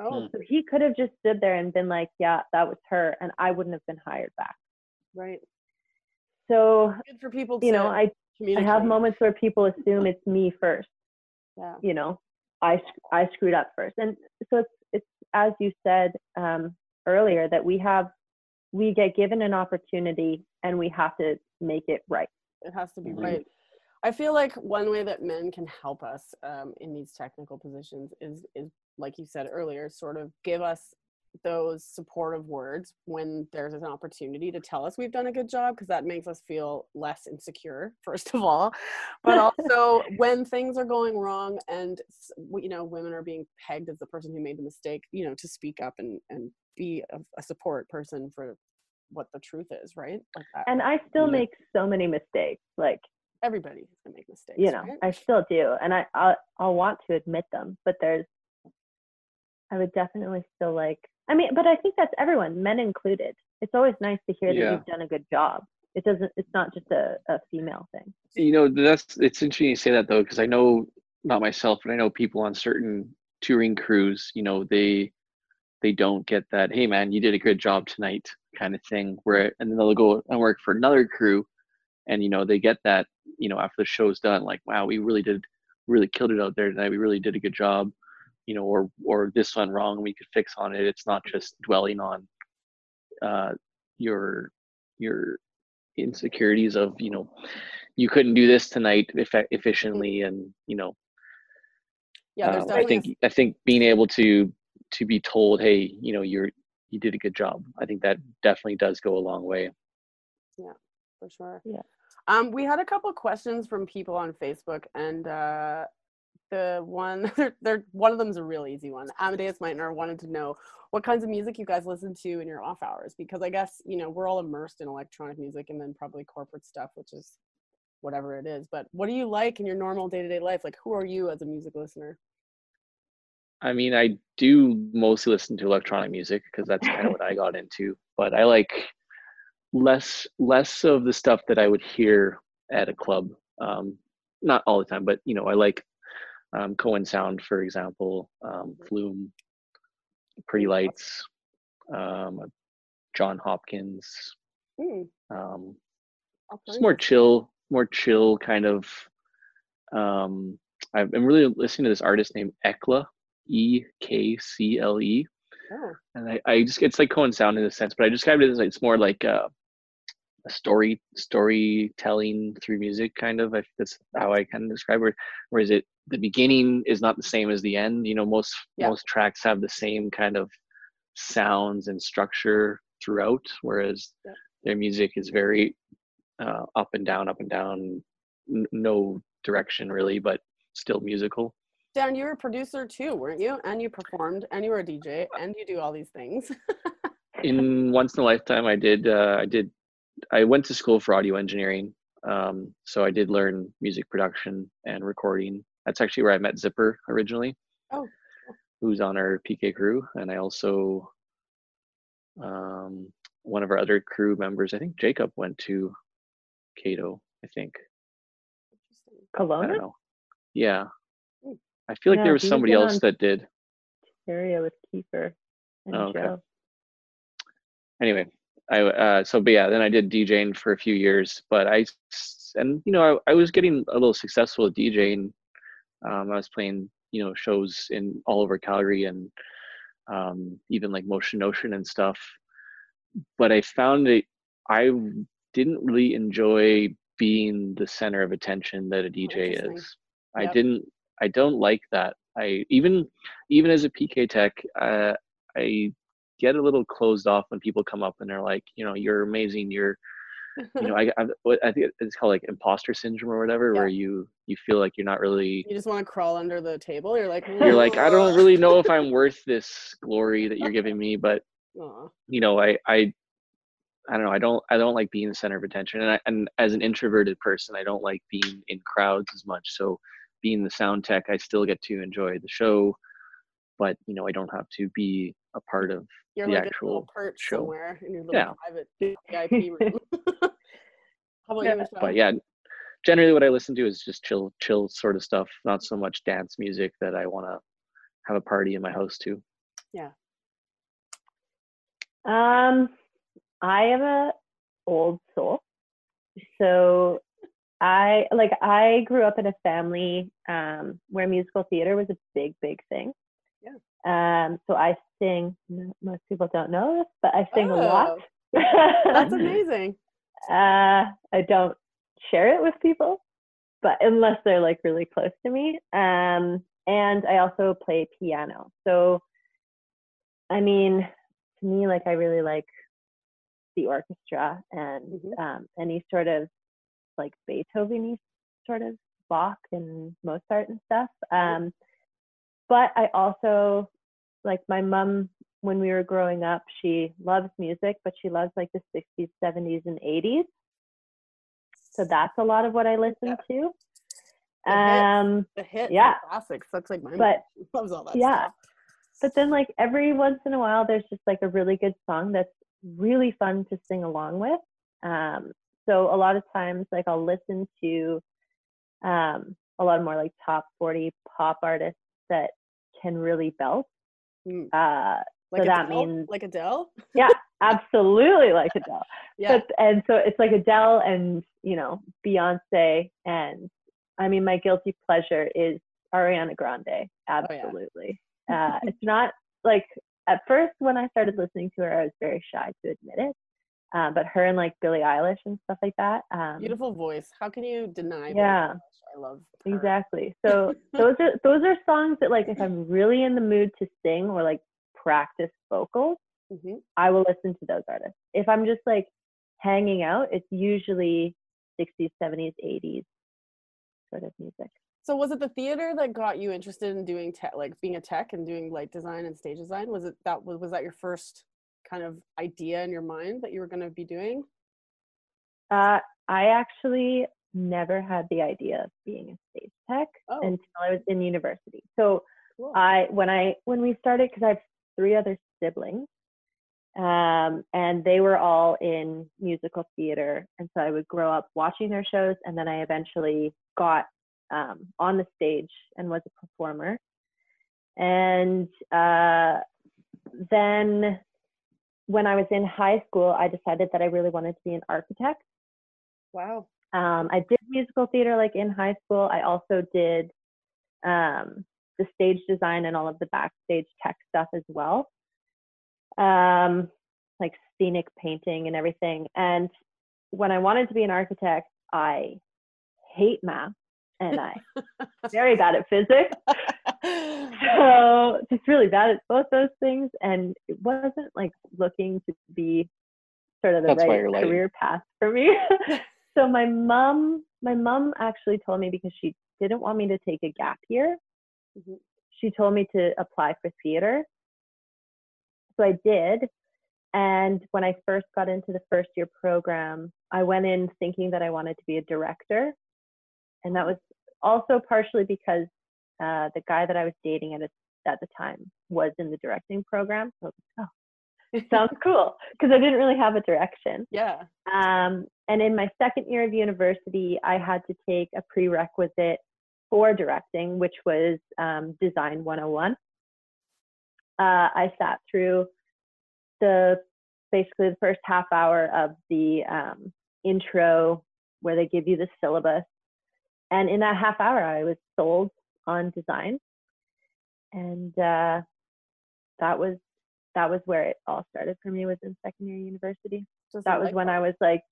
Oh, So he could have just stood there and been like, yeah, that was her, and I wouldn't have been hired back. right. So, Good for people to you know, I, I have moments where people assume it's me first. Yeah. You know, I I screwed up first, and so it's it's as you said um, earlier that we have we get given an opportunity and we have to make it right. It has to be Mhm. right. I feel like one way that men can help us um, in these technical positions is is like you said earlier, sort of give us those supportive words when there's an opportunity to tell us we've done a good job because that makes us feel less insecure first of all but also when things are going wrong and you know women are being pegged as the person who made the mistake you know to speak up and and be a, a support person for what the truth is right like that And I still make so many mistakes. Like everybody is gonna make mistakes you know, right? I still do, and I I'll, I'll want to admit them, but there's I would definitely still like. I mean, but I think that's everyone, men included. It's always nice to hear that Yeah. you've done a good job. It doesn't. It's not just a, a female thing. You know, that's it's interesting you say that though, because I know not myself, but I know people on certain touring crews. You know, they they don't get that. Hey, man, you did a good job tonight, kind of thing. Where and then they'll go and work for another crew, and you know they get that. You know, after the show's done, like, wow, we really did, really killed it out there tonight. We really did a good job. You know, or or this went wrong, we could fix on it. It's not just dwelling on uh, your your insecurities of you know you couldn't do this tonight effe- efficiently and you know yeah um, i think i think being able to to be told hey you know you're you did a good job i think that definitely does go a long way Yeah, for sure. Yeah. Um, we had a couple questions from people on Facebook, and uh, the one they're, one of them's a real easy one. Amadeus Meitner wanted to know what kinds of music you guys listen to in your off hours because I guess you know we're all immersed in electronic music and then probably corporate stuff, which is whatever it is. But what do you like in your normal day to day life? Like, who are you as a music listener? I mean, I do mostly listen to electronic music because that's kind of what I got into. But I like less less of the stuff that I would hear at a club. Um, not all the time, but you know, I like um, Koan Sound, for example, um, Flume, Pretty Lights, um, Jon Hopkins. Hmm. Um, just more chill, more chill kind of. Um, I've been really listening to this artist named Ekcle, E K C L E, Oh, and I, I just it's like Koan Sound in a sense, but I described it as like, it's more like a story storytelling through music kind of. I think that's how I kind of describe it. Whereas it the beginning is not the same as the end. You know, most Yeah. most tracks have the same kind of sounds and structure throughout, whereas Yeah. their music is very uh, up and down, up and down, n- no direction really, but still musical. Dan, you were a producer too, weren't you? And you performed, and you were a DJ, and you do all these things. in once in a lifetime i did uh, i did i went to school for audio engineering um, so i did learn music production and recording that's actually where i met zipper originally Oh, who's on our pk crew and i also um, one of our other crew members i think jacob went to cato i think Interesting. i don't know yeah Hmm. i feel like Yeah, there was somebody else that did area with Kiefer and Oh, okay. Joe. anyway i uh so but yeah then i did djing for a few years but I and you know i, I was getting a little successful at djing. Um i was playing you know shows in all over calgary and um even like Motion Notion and stuff. But i found it i didn't really enjoy being the center of attention that a dj is. I didn't i don't like that. I even even as a pk tech uh, i get a little closed off when people come up and they're like you know you're amazing. You're you know i i, what- I think it's called like imposter syndrome or whatever where you you feel like you're not really you just want to crawl under the table. You're like, you're like i don't really know if i'm worth this glory that you're giving me but Aw. you know i i i don't know. I don't i don't like being the center of attention and I, and as an introverted person i don't like being in crowds as much. So being the sound tech i still get to enjoy the show but you know i don't have to be a part of You're the like a actual little perch show. somewhere in your little Yeah. private VIP room. How about Yeah. you, Michelle? but yeah generally what i listen to is just chill chill sort of stuff not so much dance music that i want to have a party in my house to Yeah. Um, I am a old soul. So I like I grew up in a family um, where musical theater was a big, big thing. Um, so I sing. Most people don't know this, but I sing a lot. That's amazing. uh, I don't share it with people, but unless they're like really close to me. Um, and I also play piano. So, I mean, to me, like I really like the orchestra and Mhm. um, any sort of like Beethoven sort of Bach and Mozart and stuff. Um, but I also like my mom when we were growing up, she loves music, but she loves like the 60s, 70s, and 80s. So that's a lot of what I listen to. hits. Um, The hits, Yeah. the classics. That's like my But-. Loves all that yeah. stuff. but then like every once in a while, there's just like a really good song that's really fun to sing along with. Um, so a lot of times, like I'll listen to um, a lot more like top 40 pop artists that can really belt. Mm. Uh, Like that Adele? means- like Adele. Yeah, absolutely like Adele. Yeah. But and so it's like Adele and you know Beyonce and I mean my guilty pleasure is Ariana Grande. Oh, yeah. Absolutely. uh, it's not like at first when I started listening to her, I was very shy to admit it. Uh, but her and like Billie Eilish and stuff like that. Um, Beautiful voice. How can you deny? Yeah. I love her. Exactly. So those are those are songs that like if I'm really in the mood to sing or like practice vocals, Mhm. I will listen to those artists. If I'm just like hanging out, it's usually 60s, 70s, 80s sort of music. So was it the theater that got you interested in doing tech, like being a tech and doing light design and stage design? Was it that was was that your first kind of idea in your mind that you were going to be doing? Uh, I actually never had the idea of being a stage tech Oh. until I was in university. So Cool. I when I when we started because I have three other siblings, um, and they were all in musical theater, and so I would grow up watching their shows, and then I eventually got um, on the stage and was a performer, and uh, then when I was in high school, I decided that I really wanted to be an architect. wow. Um, I did musical theater like in high school. I also did um, the stage design and all of the backstage tech stuff as well, um, like scenic painting and everything. And when I wanted to be an architect, I hate math and I very bad at physics. So just really bad at both those things, and it wasn't like looking to be sort of the That's right career path for me. so my mom, my mom actually told me because she didn't want me to take a gap year. Mhm. She told me to apply for theater. So I did. And when I first got into the first year program, I went in thinking that I wanted to be a director. And that was also partially because uh, the guy that I was dating at, a, at the time was in the directing program. So like, oh, sounds cool. Because I didn't really have a direction. yeah. Um, and in my second year of university, I had to take a prerequisite for directing, which was um, Design 101. Uh, I sat through the basically the first half hour of the um, intro where they give you the syllabus. And in that half hour, I was sold on design. And uh, that was that was where it all started for me was in second year university Just that was light when bulb. I was like,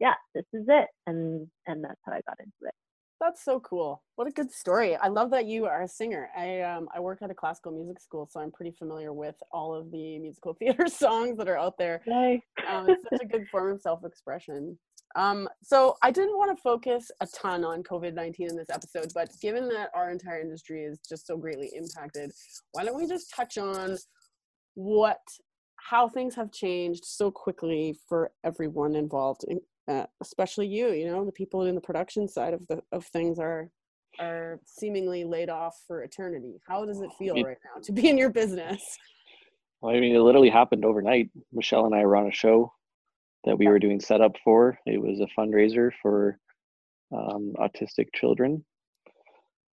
yeah, this is it, and and that's how I got into it. That's so cool. What a good story. I love that you are a singer. I um I work at a classical music school, so I'm pretty familiar with all of the musical theater songs that are out there. Nice. Um, it's such a good form of self-expression. Um, so I didn't want to focus a ton on COVID-19 in this episode, but given that our entire industry is just so greatly impacted, why don't we just touch on what how things have changed so quickly for everyone involved, in, uh, especially you. You know, the people in the production side of the of things are are seemingly laid off for eternity. How does it feel right now to be in your business? Well, I mean, it literally happened overnight. Michelle and I were on a show that we were doing setup for. It was a fundraiser for um, autistic children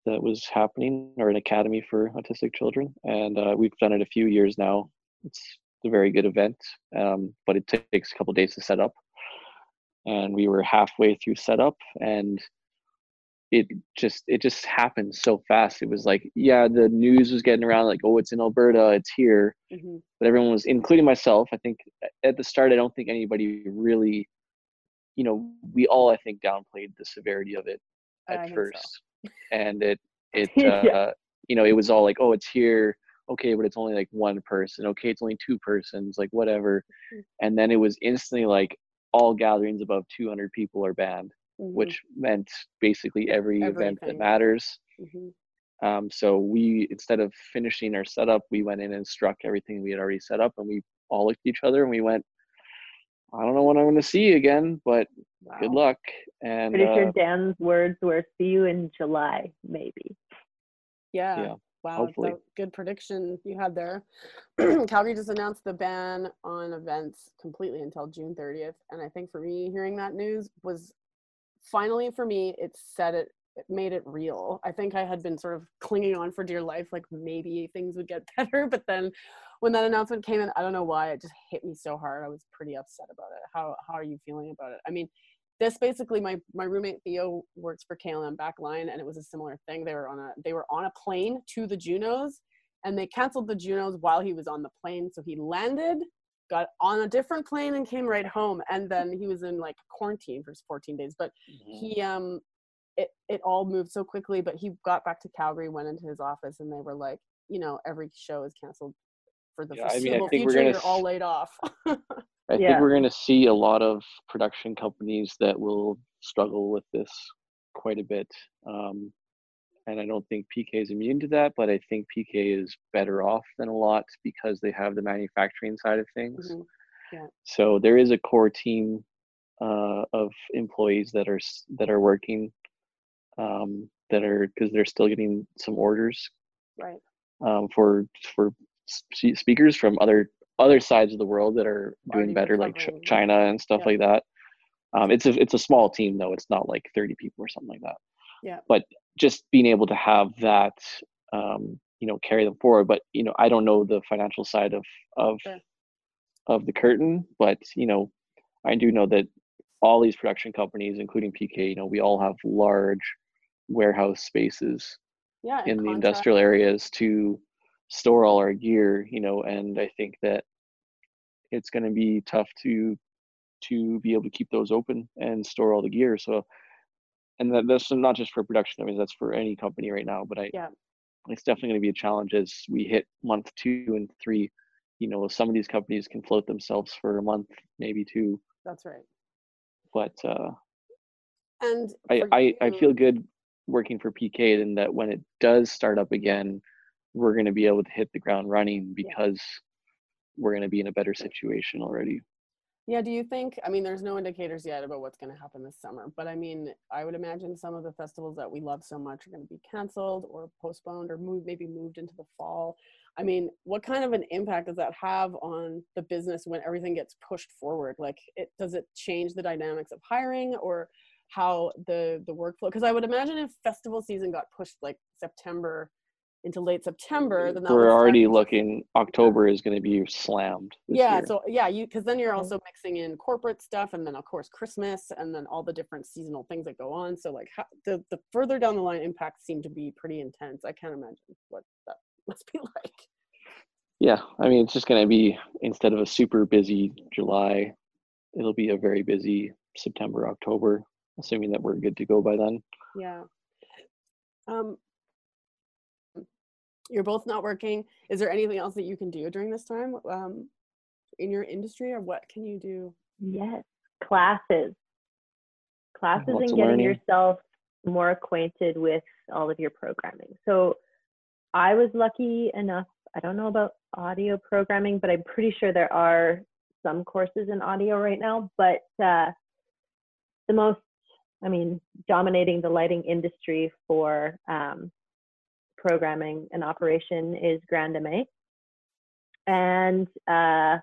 that was happening, or an academy for autistic children. And uh, we've done it a few years now. It's a very good event, um, but it takes a couple days to set up. And we were halfway through setup, and it just it just happened so fast. It was like, yeah, the news was getting around like, oh, it's in Alberta, it's here Mhm. but everyone was including myself i think at the start i don't think anybody really you know we all i think downplayed the severity of it I at so. first and it it Yeah. uh, you know it was all like oh it's here okay but it's only like one person okay it's only two persons like whatever Mm. and then it was instantly like all gatherings above 200 people are banned Mhm. which meant basically every event that Everything. matters Mhm. um, so we, instead of finishing our setup, we went in and struck everything we had already set up, and we all looked at each other and we went, "I don't know when I'm going to see you again, but good luck." And Pretty uh, sure Dan's words were "see you in July, maybe." Yeah. Yeah, Wow. hopefully. that- good prediction you had there. Calgary just announced the ban on events completely until June 30th. And I think for me, hearing that news was finally for me, it said it, it made it real. I think I had been sort of clinging on for dear life, like maybe things would get better. But then when that announcement came in, I don't know why, it just hit me so hard. I was pretty upset about it. How, how are you feeling about it? I mean, this basically my my roommate Theo works for KLM Backline and it was a similar thing. They were on a they were on a plane to the Junos and they canceled the Junos while he was on the plane. So he landed, got on a different plane and came right home. And then he was in like quarantine for 14 days. But he um it, it all moved so quickly, but he got back to Calgary, went into his office and they were like, you know, every show is canceled for the Yeah, I mean, I foreseeable think we're future. gonna You're all laid off. I Yeah. think we're going to see a lot of production companies that will struggle with this quite a bit. Um, and I don't think PK is immune to that, but I think PK is better off than a lot because they have the manufacturing side of things. Mhm. Yeah. So there is a core team uh, of employees that are that are working um, that are because they're still getting some orders Right. um, for for speakers from other other sides of the world that are doing Already better, like Ch- China and stuff Yeah. like that. Um, it's a it's a small team though; it's not like thirty people or something like that. Yeah. But just being able to have that, um, you know, carry them forward. But you know, I don't know the financial side of of Sure. of the curtain, but you know, I do know that all these production companies, including PK, you know, we all have large warehouse spaces Yeah. in the contract- industrial areas to store all our gear you know and i think that it's going to be tough to to be able to keep those open and store all the gear so and that, that's not just for production i mean that's for any company right now but i Yeah. it's definitely going to be a challenge as we hit month two and three you know some of these companies can float themselves for a month maybe two That's right. but uh And I, I, I feel good working for PK in that when it does start up again, we're going to be able to hit the ground running because we're going to be in a better situation already. Yeah, do you think? I mean, there's no indicators yet about what's going to happen this summer, but I mean, I would imagine some of the festivals that we love so much are going to be canceled or postponed or moved, maybe moved into the fall. I mean, what kind of an impact does that have on the business when everything gets pushed forward? Like, it does it change the dynamics of hiring or how the the workflow? Because I would imagine if festival season got pushed like September into late September, then We're already looking, October is going to be slammed. Yeah year. so yeah you because then you're also mixing in corporate stuff and then of course christmas and then all the different seasonal things that go on so like how, the, the further down the line impacts seem to be pretty intense i can't imagine what that must be like yeah, I mean, it's just going to be instead of a super busy July, it'll be a very busy September, October, assuming that we're good to go by then. yeah um you're both not working is there anything else that you can do during this time um in your industry or what can you do Yes, classes. Classes Lots and getting learning. yourself more acquainted with all of your programming. So I was lucky enough, I don't know about audio programming, but I'm pretty sure there are some courses in audio right now. But uh, the most, I mean, dominating the lighting industry for um, programming and operation is grandMA. And uh,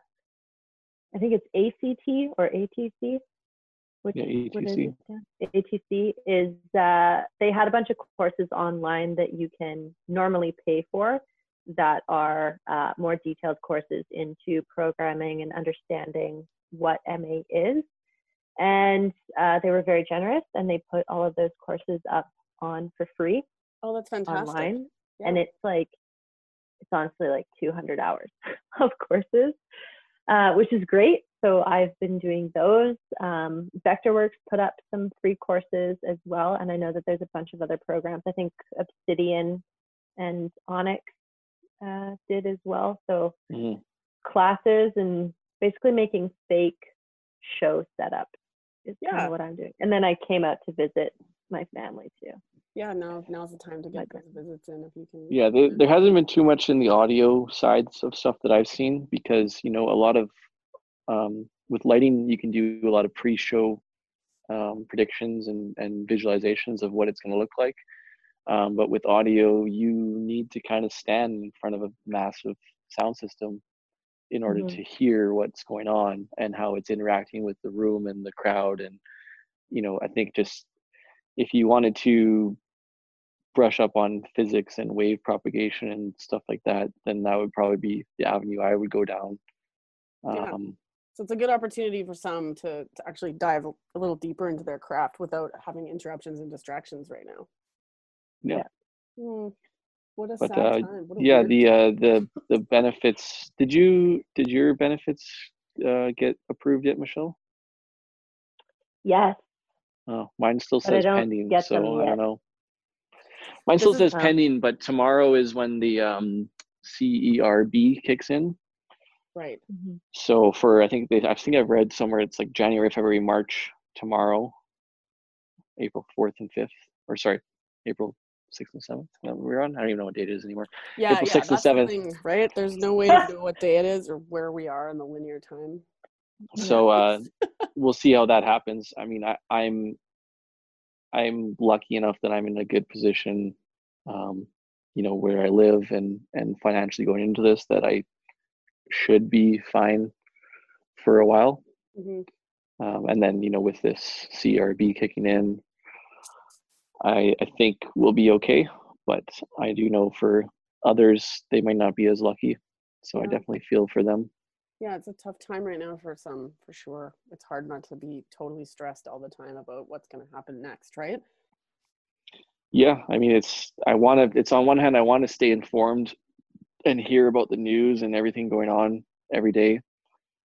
I think it's ACT or ATC. Which, Yeah, what is ATC. it? ATC is uh, they had a bunch of courses online that you can normally pay for that are uh, more detailed courses into programming and understanding what MA is. And uh, they were very generous and they put all of those courses up on for free oh that's fantastic. online and it's like it's honestly like 200 hours of courses uh, which is great so i've been doing those um, vectorworks put up some free courses as well and i know that there's a bunch of other programs. I think obsidian and onyx uh, did as well so Mhm. classes and basically making fake show setups is kind Yeah. of what i'm doing and then i came out to visit my family too yeah now now's the time to get Like- those visits in if you can Yeah, there, there hasn't been too much in the audio sides of stuff that I've seen because you know a lot of um, with lighting you can do a lot of pre-show um, predictions and, and visualizations of what it's going to look like. Um, but with audio, you need to kind of stand in front of a massive sound system in order Mhm. to hear what's going on and how it's interacting with the room and the crowd. And you know, I think just if you wanted to brush up on physics and wave propagation and stuff like that, then that would probably be the avenue I would go down. Yeah. Um, So it's a good opportunity for some to, to actually dive a, a little deeper into their craft without having interruptions and distractions right now. Yeah. Hmm. What a But, sad uh, time. What a yeah, the time. uh, the the benefits. Did you did your benefits uh, get approved yet, Michelle? yes Oh, mine still says pending, so I don't know. Mine This still says um, pending, but tomorrow is when the um, CERB kicks in. right. Mhm. So for I think they I think I've read somewhere it's like January, February, March tomorrow, April fourth and fifth, or sorry, April sixth and seventh we're on. I don't even know what date it is anymore. Yeah, April yeah, 6th and that's the 7th. thing, right? There's no way to know what day it is or where we are in the linear time. So uh, we'll see how that happens. I mean, I, I'm I'm lucky enough that I'm in a good position, um, you know, where I live and and financially going into this that I should be fine for a while. hmm Um, and then, you know, with this CRB kicking in, I, I think we'll be okay. But I do know for others, they might not be as lucky. So I definitely feel for them. Yeah, it's a tough time right now for some, for sure. It's hard not to be totally stressed all the time about what's going to happen next, right? Yeah, I mean, it's, I want to, it's on one hand, I want to stay informed and hear about the news and everything going on every day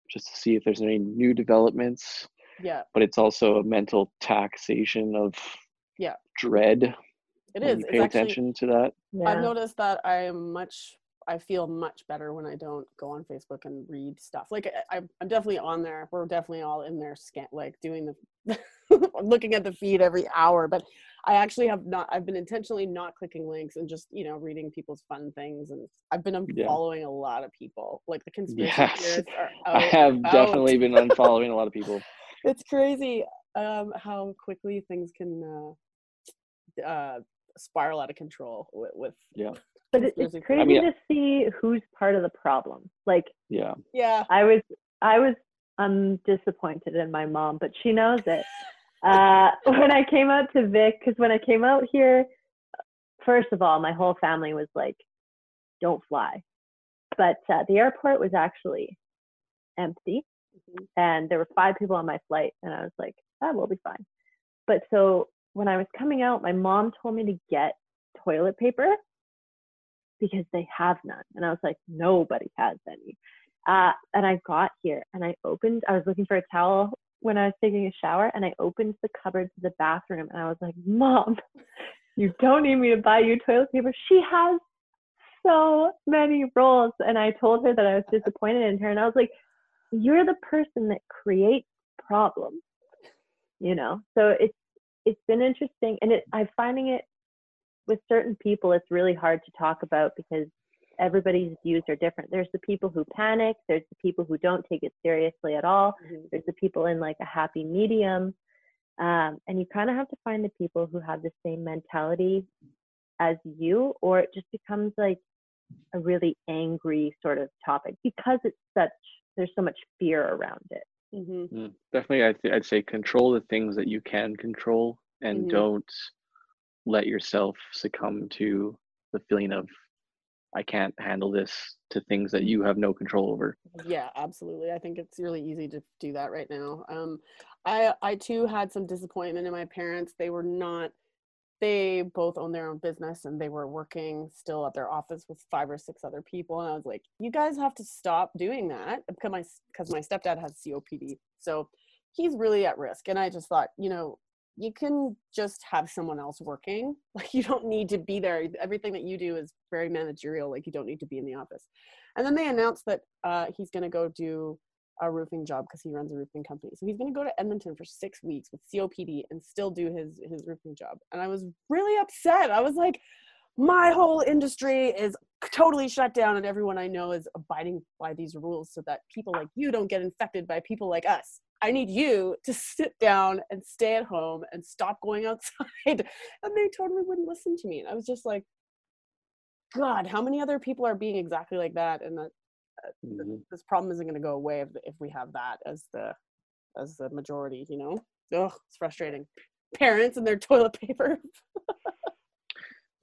just to see if there's any new developments. Yeah, But it's also a mental taxation of Yeah. dread. it when is. You It's pay actually, attention to that. yeah. I've noticed that I am much, I feel much better when I don't go on Facebook and read stuff. Like I, I- I'm definitely on there. We're definitely all in there, scan, like doing the, looking at the feed every hour. But I actually have not. I've been intentionally not clicking links and just you know reading people's fun things. And I've been Yeah. following a lot of people. Like the conspiracy Yes. theorists are I have and definitely been unfollowing a lot of people. it's crazy um, how quickly things can uh, uh, spiral out of control with, with Yeah. but it, it's theories. crazy mean- to see who's part of the problem. Like Yeah. yeah I was, I was, I'm disappointed in my mom, but she knows it. Uh, when I came out to Vic, because when I came out here, first of all, my whole family was like, "Don't fly," but uh, the airport was actually empty, Mhm. and there were five people on my flight, and I was like, "Ah, we'll be fine." But so when I was coming out, my mom told me to get toilet paper because they have none, and I was like, "Nobody has any." Uh, and I got here and I opened, I was looking for a towel when I was taking a shower and I opened the cupboard to the bathroom and I was like, Mom, you don't need me to buy you toilet paper. She has so many rolls. And I told her that I was disappointed in her and I was like, You're the person that creates problems, you know? So it's, it's been interesting and it, I'm finding it with certain people, it's really hard to talk about because everybody's views are different. There's the people who panic, there's the people who don't take it seriously at all, Mhm. there's the people in like a happy medium. Um, and you kind of have to find the people who have the same mentality as you, or it just becomes like a really angry sort of topic because it's such, there's so much fear around it. Mhm. Mm, Definitely, I'd, I'd say control the things that you can control and Mhm. don't let yourself succumb to the feeling of, I can't handle this to things that you have no control over. Yeah, absolutely. I think it's really easy to do that right now. Um, I I too had some disappointment in my parents. They were not. They both own their own business and they were working still at their office with five or six other people. And I was like, you guys have to stop doing that because my because my stepdad has COPD, so he's really at risk. And I just thought, you know, you can just have someone else working. Like you don't need to be there. Everything that you do is very managerial. Like you don't need to be in the office. And then they announced that uh, he's going to go do a roofing job because he runs a roofing company. So he's going to go to Edmonton for six weeks with COPD and still do his his roofing job. And I was really upset. I was like, my whole industry is totally shut down, and everyone I know is abiding by these rules so that people like you don't get infected by people like us. I need you to sit down and stay at home and stop going outside. And they totally wouldn't listen to me. And I was just like, God, how many other people are being exactly like that? And that Mhm. this problem isn't going to go away if, if we have that as the as the majority. You know, ugh, it's frustrating. Parents and their toilet paper.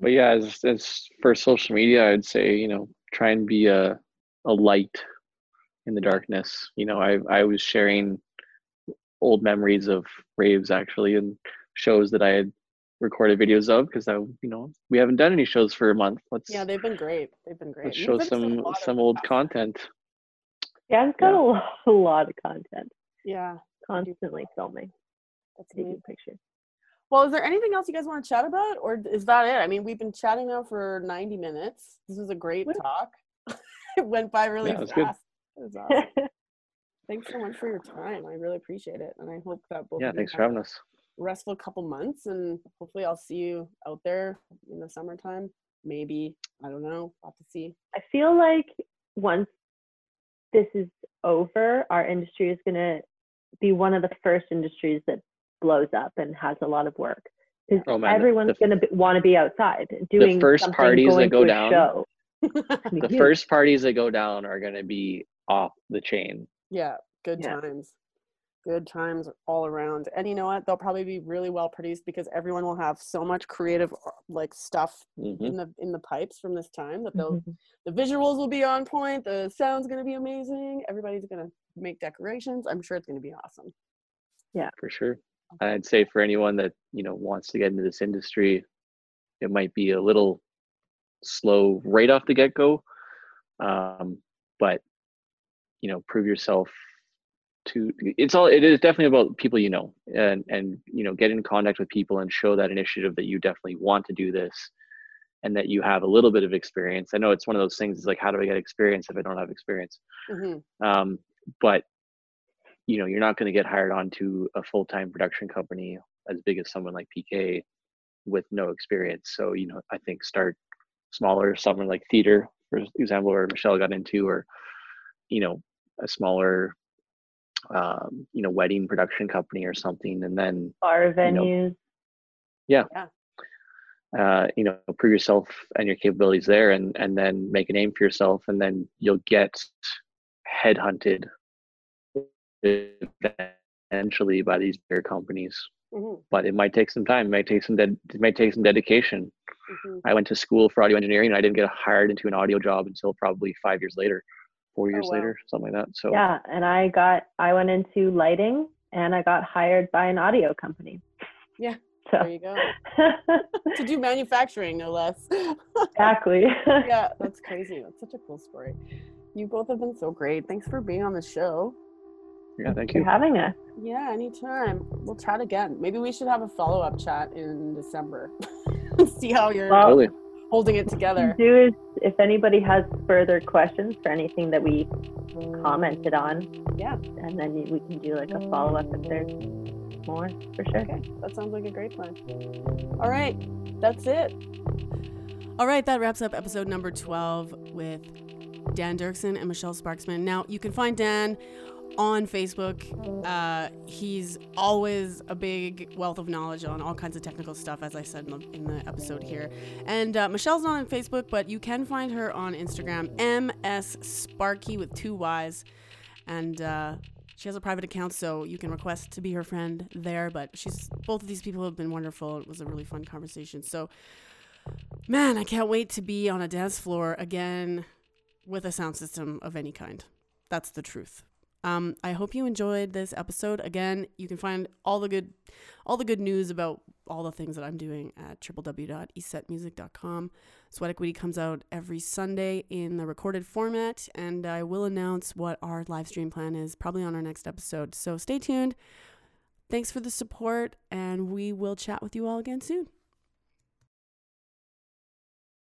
But yeah, as, as for social media, I'd say, you know, try and be a, a light in the darkness. You know, I, I was sharing old memories of raves actually and shows that I had recorded videos of because I, you know, we haven't done any shows for a month. Let's, yeah, they've been great. They've been great. let's show been doing some, some old stuff. content. Yeah, I've got Yeah. a, lot, of content, Yeah, constantly filming, that's taking amazing. pictures. Well, is there anything else you guys want to chat about, or is that it? I mean, we've been chatting now for ninety minutes. This was a great Woo. talk. it went by really Yeah, it good. fast. Awesome. Thanks so much for your time. I really appreciate it, and I hope that both. Yeah, of you thanks for having a- us. Restful couple months, and hopefully, I'll see you out there in the summertime. Maybe I don't know. We'll have to see. I feel like once this is over, our industry is going to be one of the first industries that blows up and has a lot of work because Oh, everyone's the- going to want to be outside doing the first something, parties that go down- show. The first parties that go down are going to be off the chain. Yeah, good Yeah. times. Good times all around. And you know what? They'll probably be really well produced because everyone will have so much creative uh, like stuff hmm in the in the pipes from this time that they'll Mhm. the visuals will be on point, the sound's going to be amazing. Everybody's going to make decorations. I'm sure it's going to be awesome. Yeah. For sure. I'd say for anyone that you know wants to get into this industry, it might be a little slow right off the get go, um, but you know, prove yourself. To it's all it is definitely about people you know and and you know get in contact with people and show that initiative that you definitely want to do this and that you have a little bit of experience. I know it's one of those things. It's like how do I get experience if I don't have experience? hmm um, but you know you're not going to get hired onto a full-time production company as big as someone like pk with no experience so you know i think start smaller something like theater for example where michelle got into or you know a smaller um, you know wedding production company or something and then Bar you know, venues. uh, you know prove yourself and your capabilities there and and then make a name for yourself and then you'll get headhunted eventually by these bigger companies. Hmm but it might take some time it might take some ded- it might take some dedication. Hmm i went to school for audio engineering and i didn't get hired into an audio job until probably five years later four oh, years wow. later something like that so Yeah, and I got I went into lighting and I got hired by an audio company. Yeah, So There you go. to do manufacturing, no less. exactly. yeah, that's crazy. That's such a cool story. You both have been so great. Thanks for being on the show. yeah thank you for you having us. Yeah, anytime. We'll chat again. Maybe we should have a follow up chat in December. See how you're Well, holding it together. do is if anybody has further questions for anything that we commented on, Yeah, and then we can do like a follow up if there's more for sure. okay. That sounds like a great plan. All right, that's it. All right, that wraps up episode number 12 with Dan Derksen and Michelle Sparksman. Now, you can find Dan on Facebook. Uh, he's always a big wealth of knowledge on all kinds of technical stuff, as I said in the, in the episode here. And uh, Michelle's not on Facebook, but you can find her on Instagram, MS Sparky with two Y's. And uh, she has a private account, so you can request to be her friend there. But she's both of these people have been wonderful. It was a really fun conversation. So, man, I can't wait to be on a dance floor again with a sound system of any kind. That's the truth. Um, I hope you enjoyed this episode. Again, you can find all the good, all the good news about all the things that I'm doing at www.esetmusic.com. Sweat Equity comes out every Sunday in the recorded format, and I will announce what our live stream plan is probably on our next episode. So stay tuned. Thanks for the support, and we will chat with you all again soon.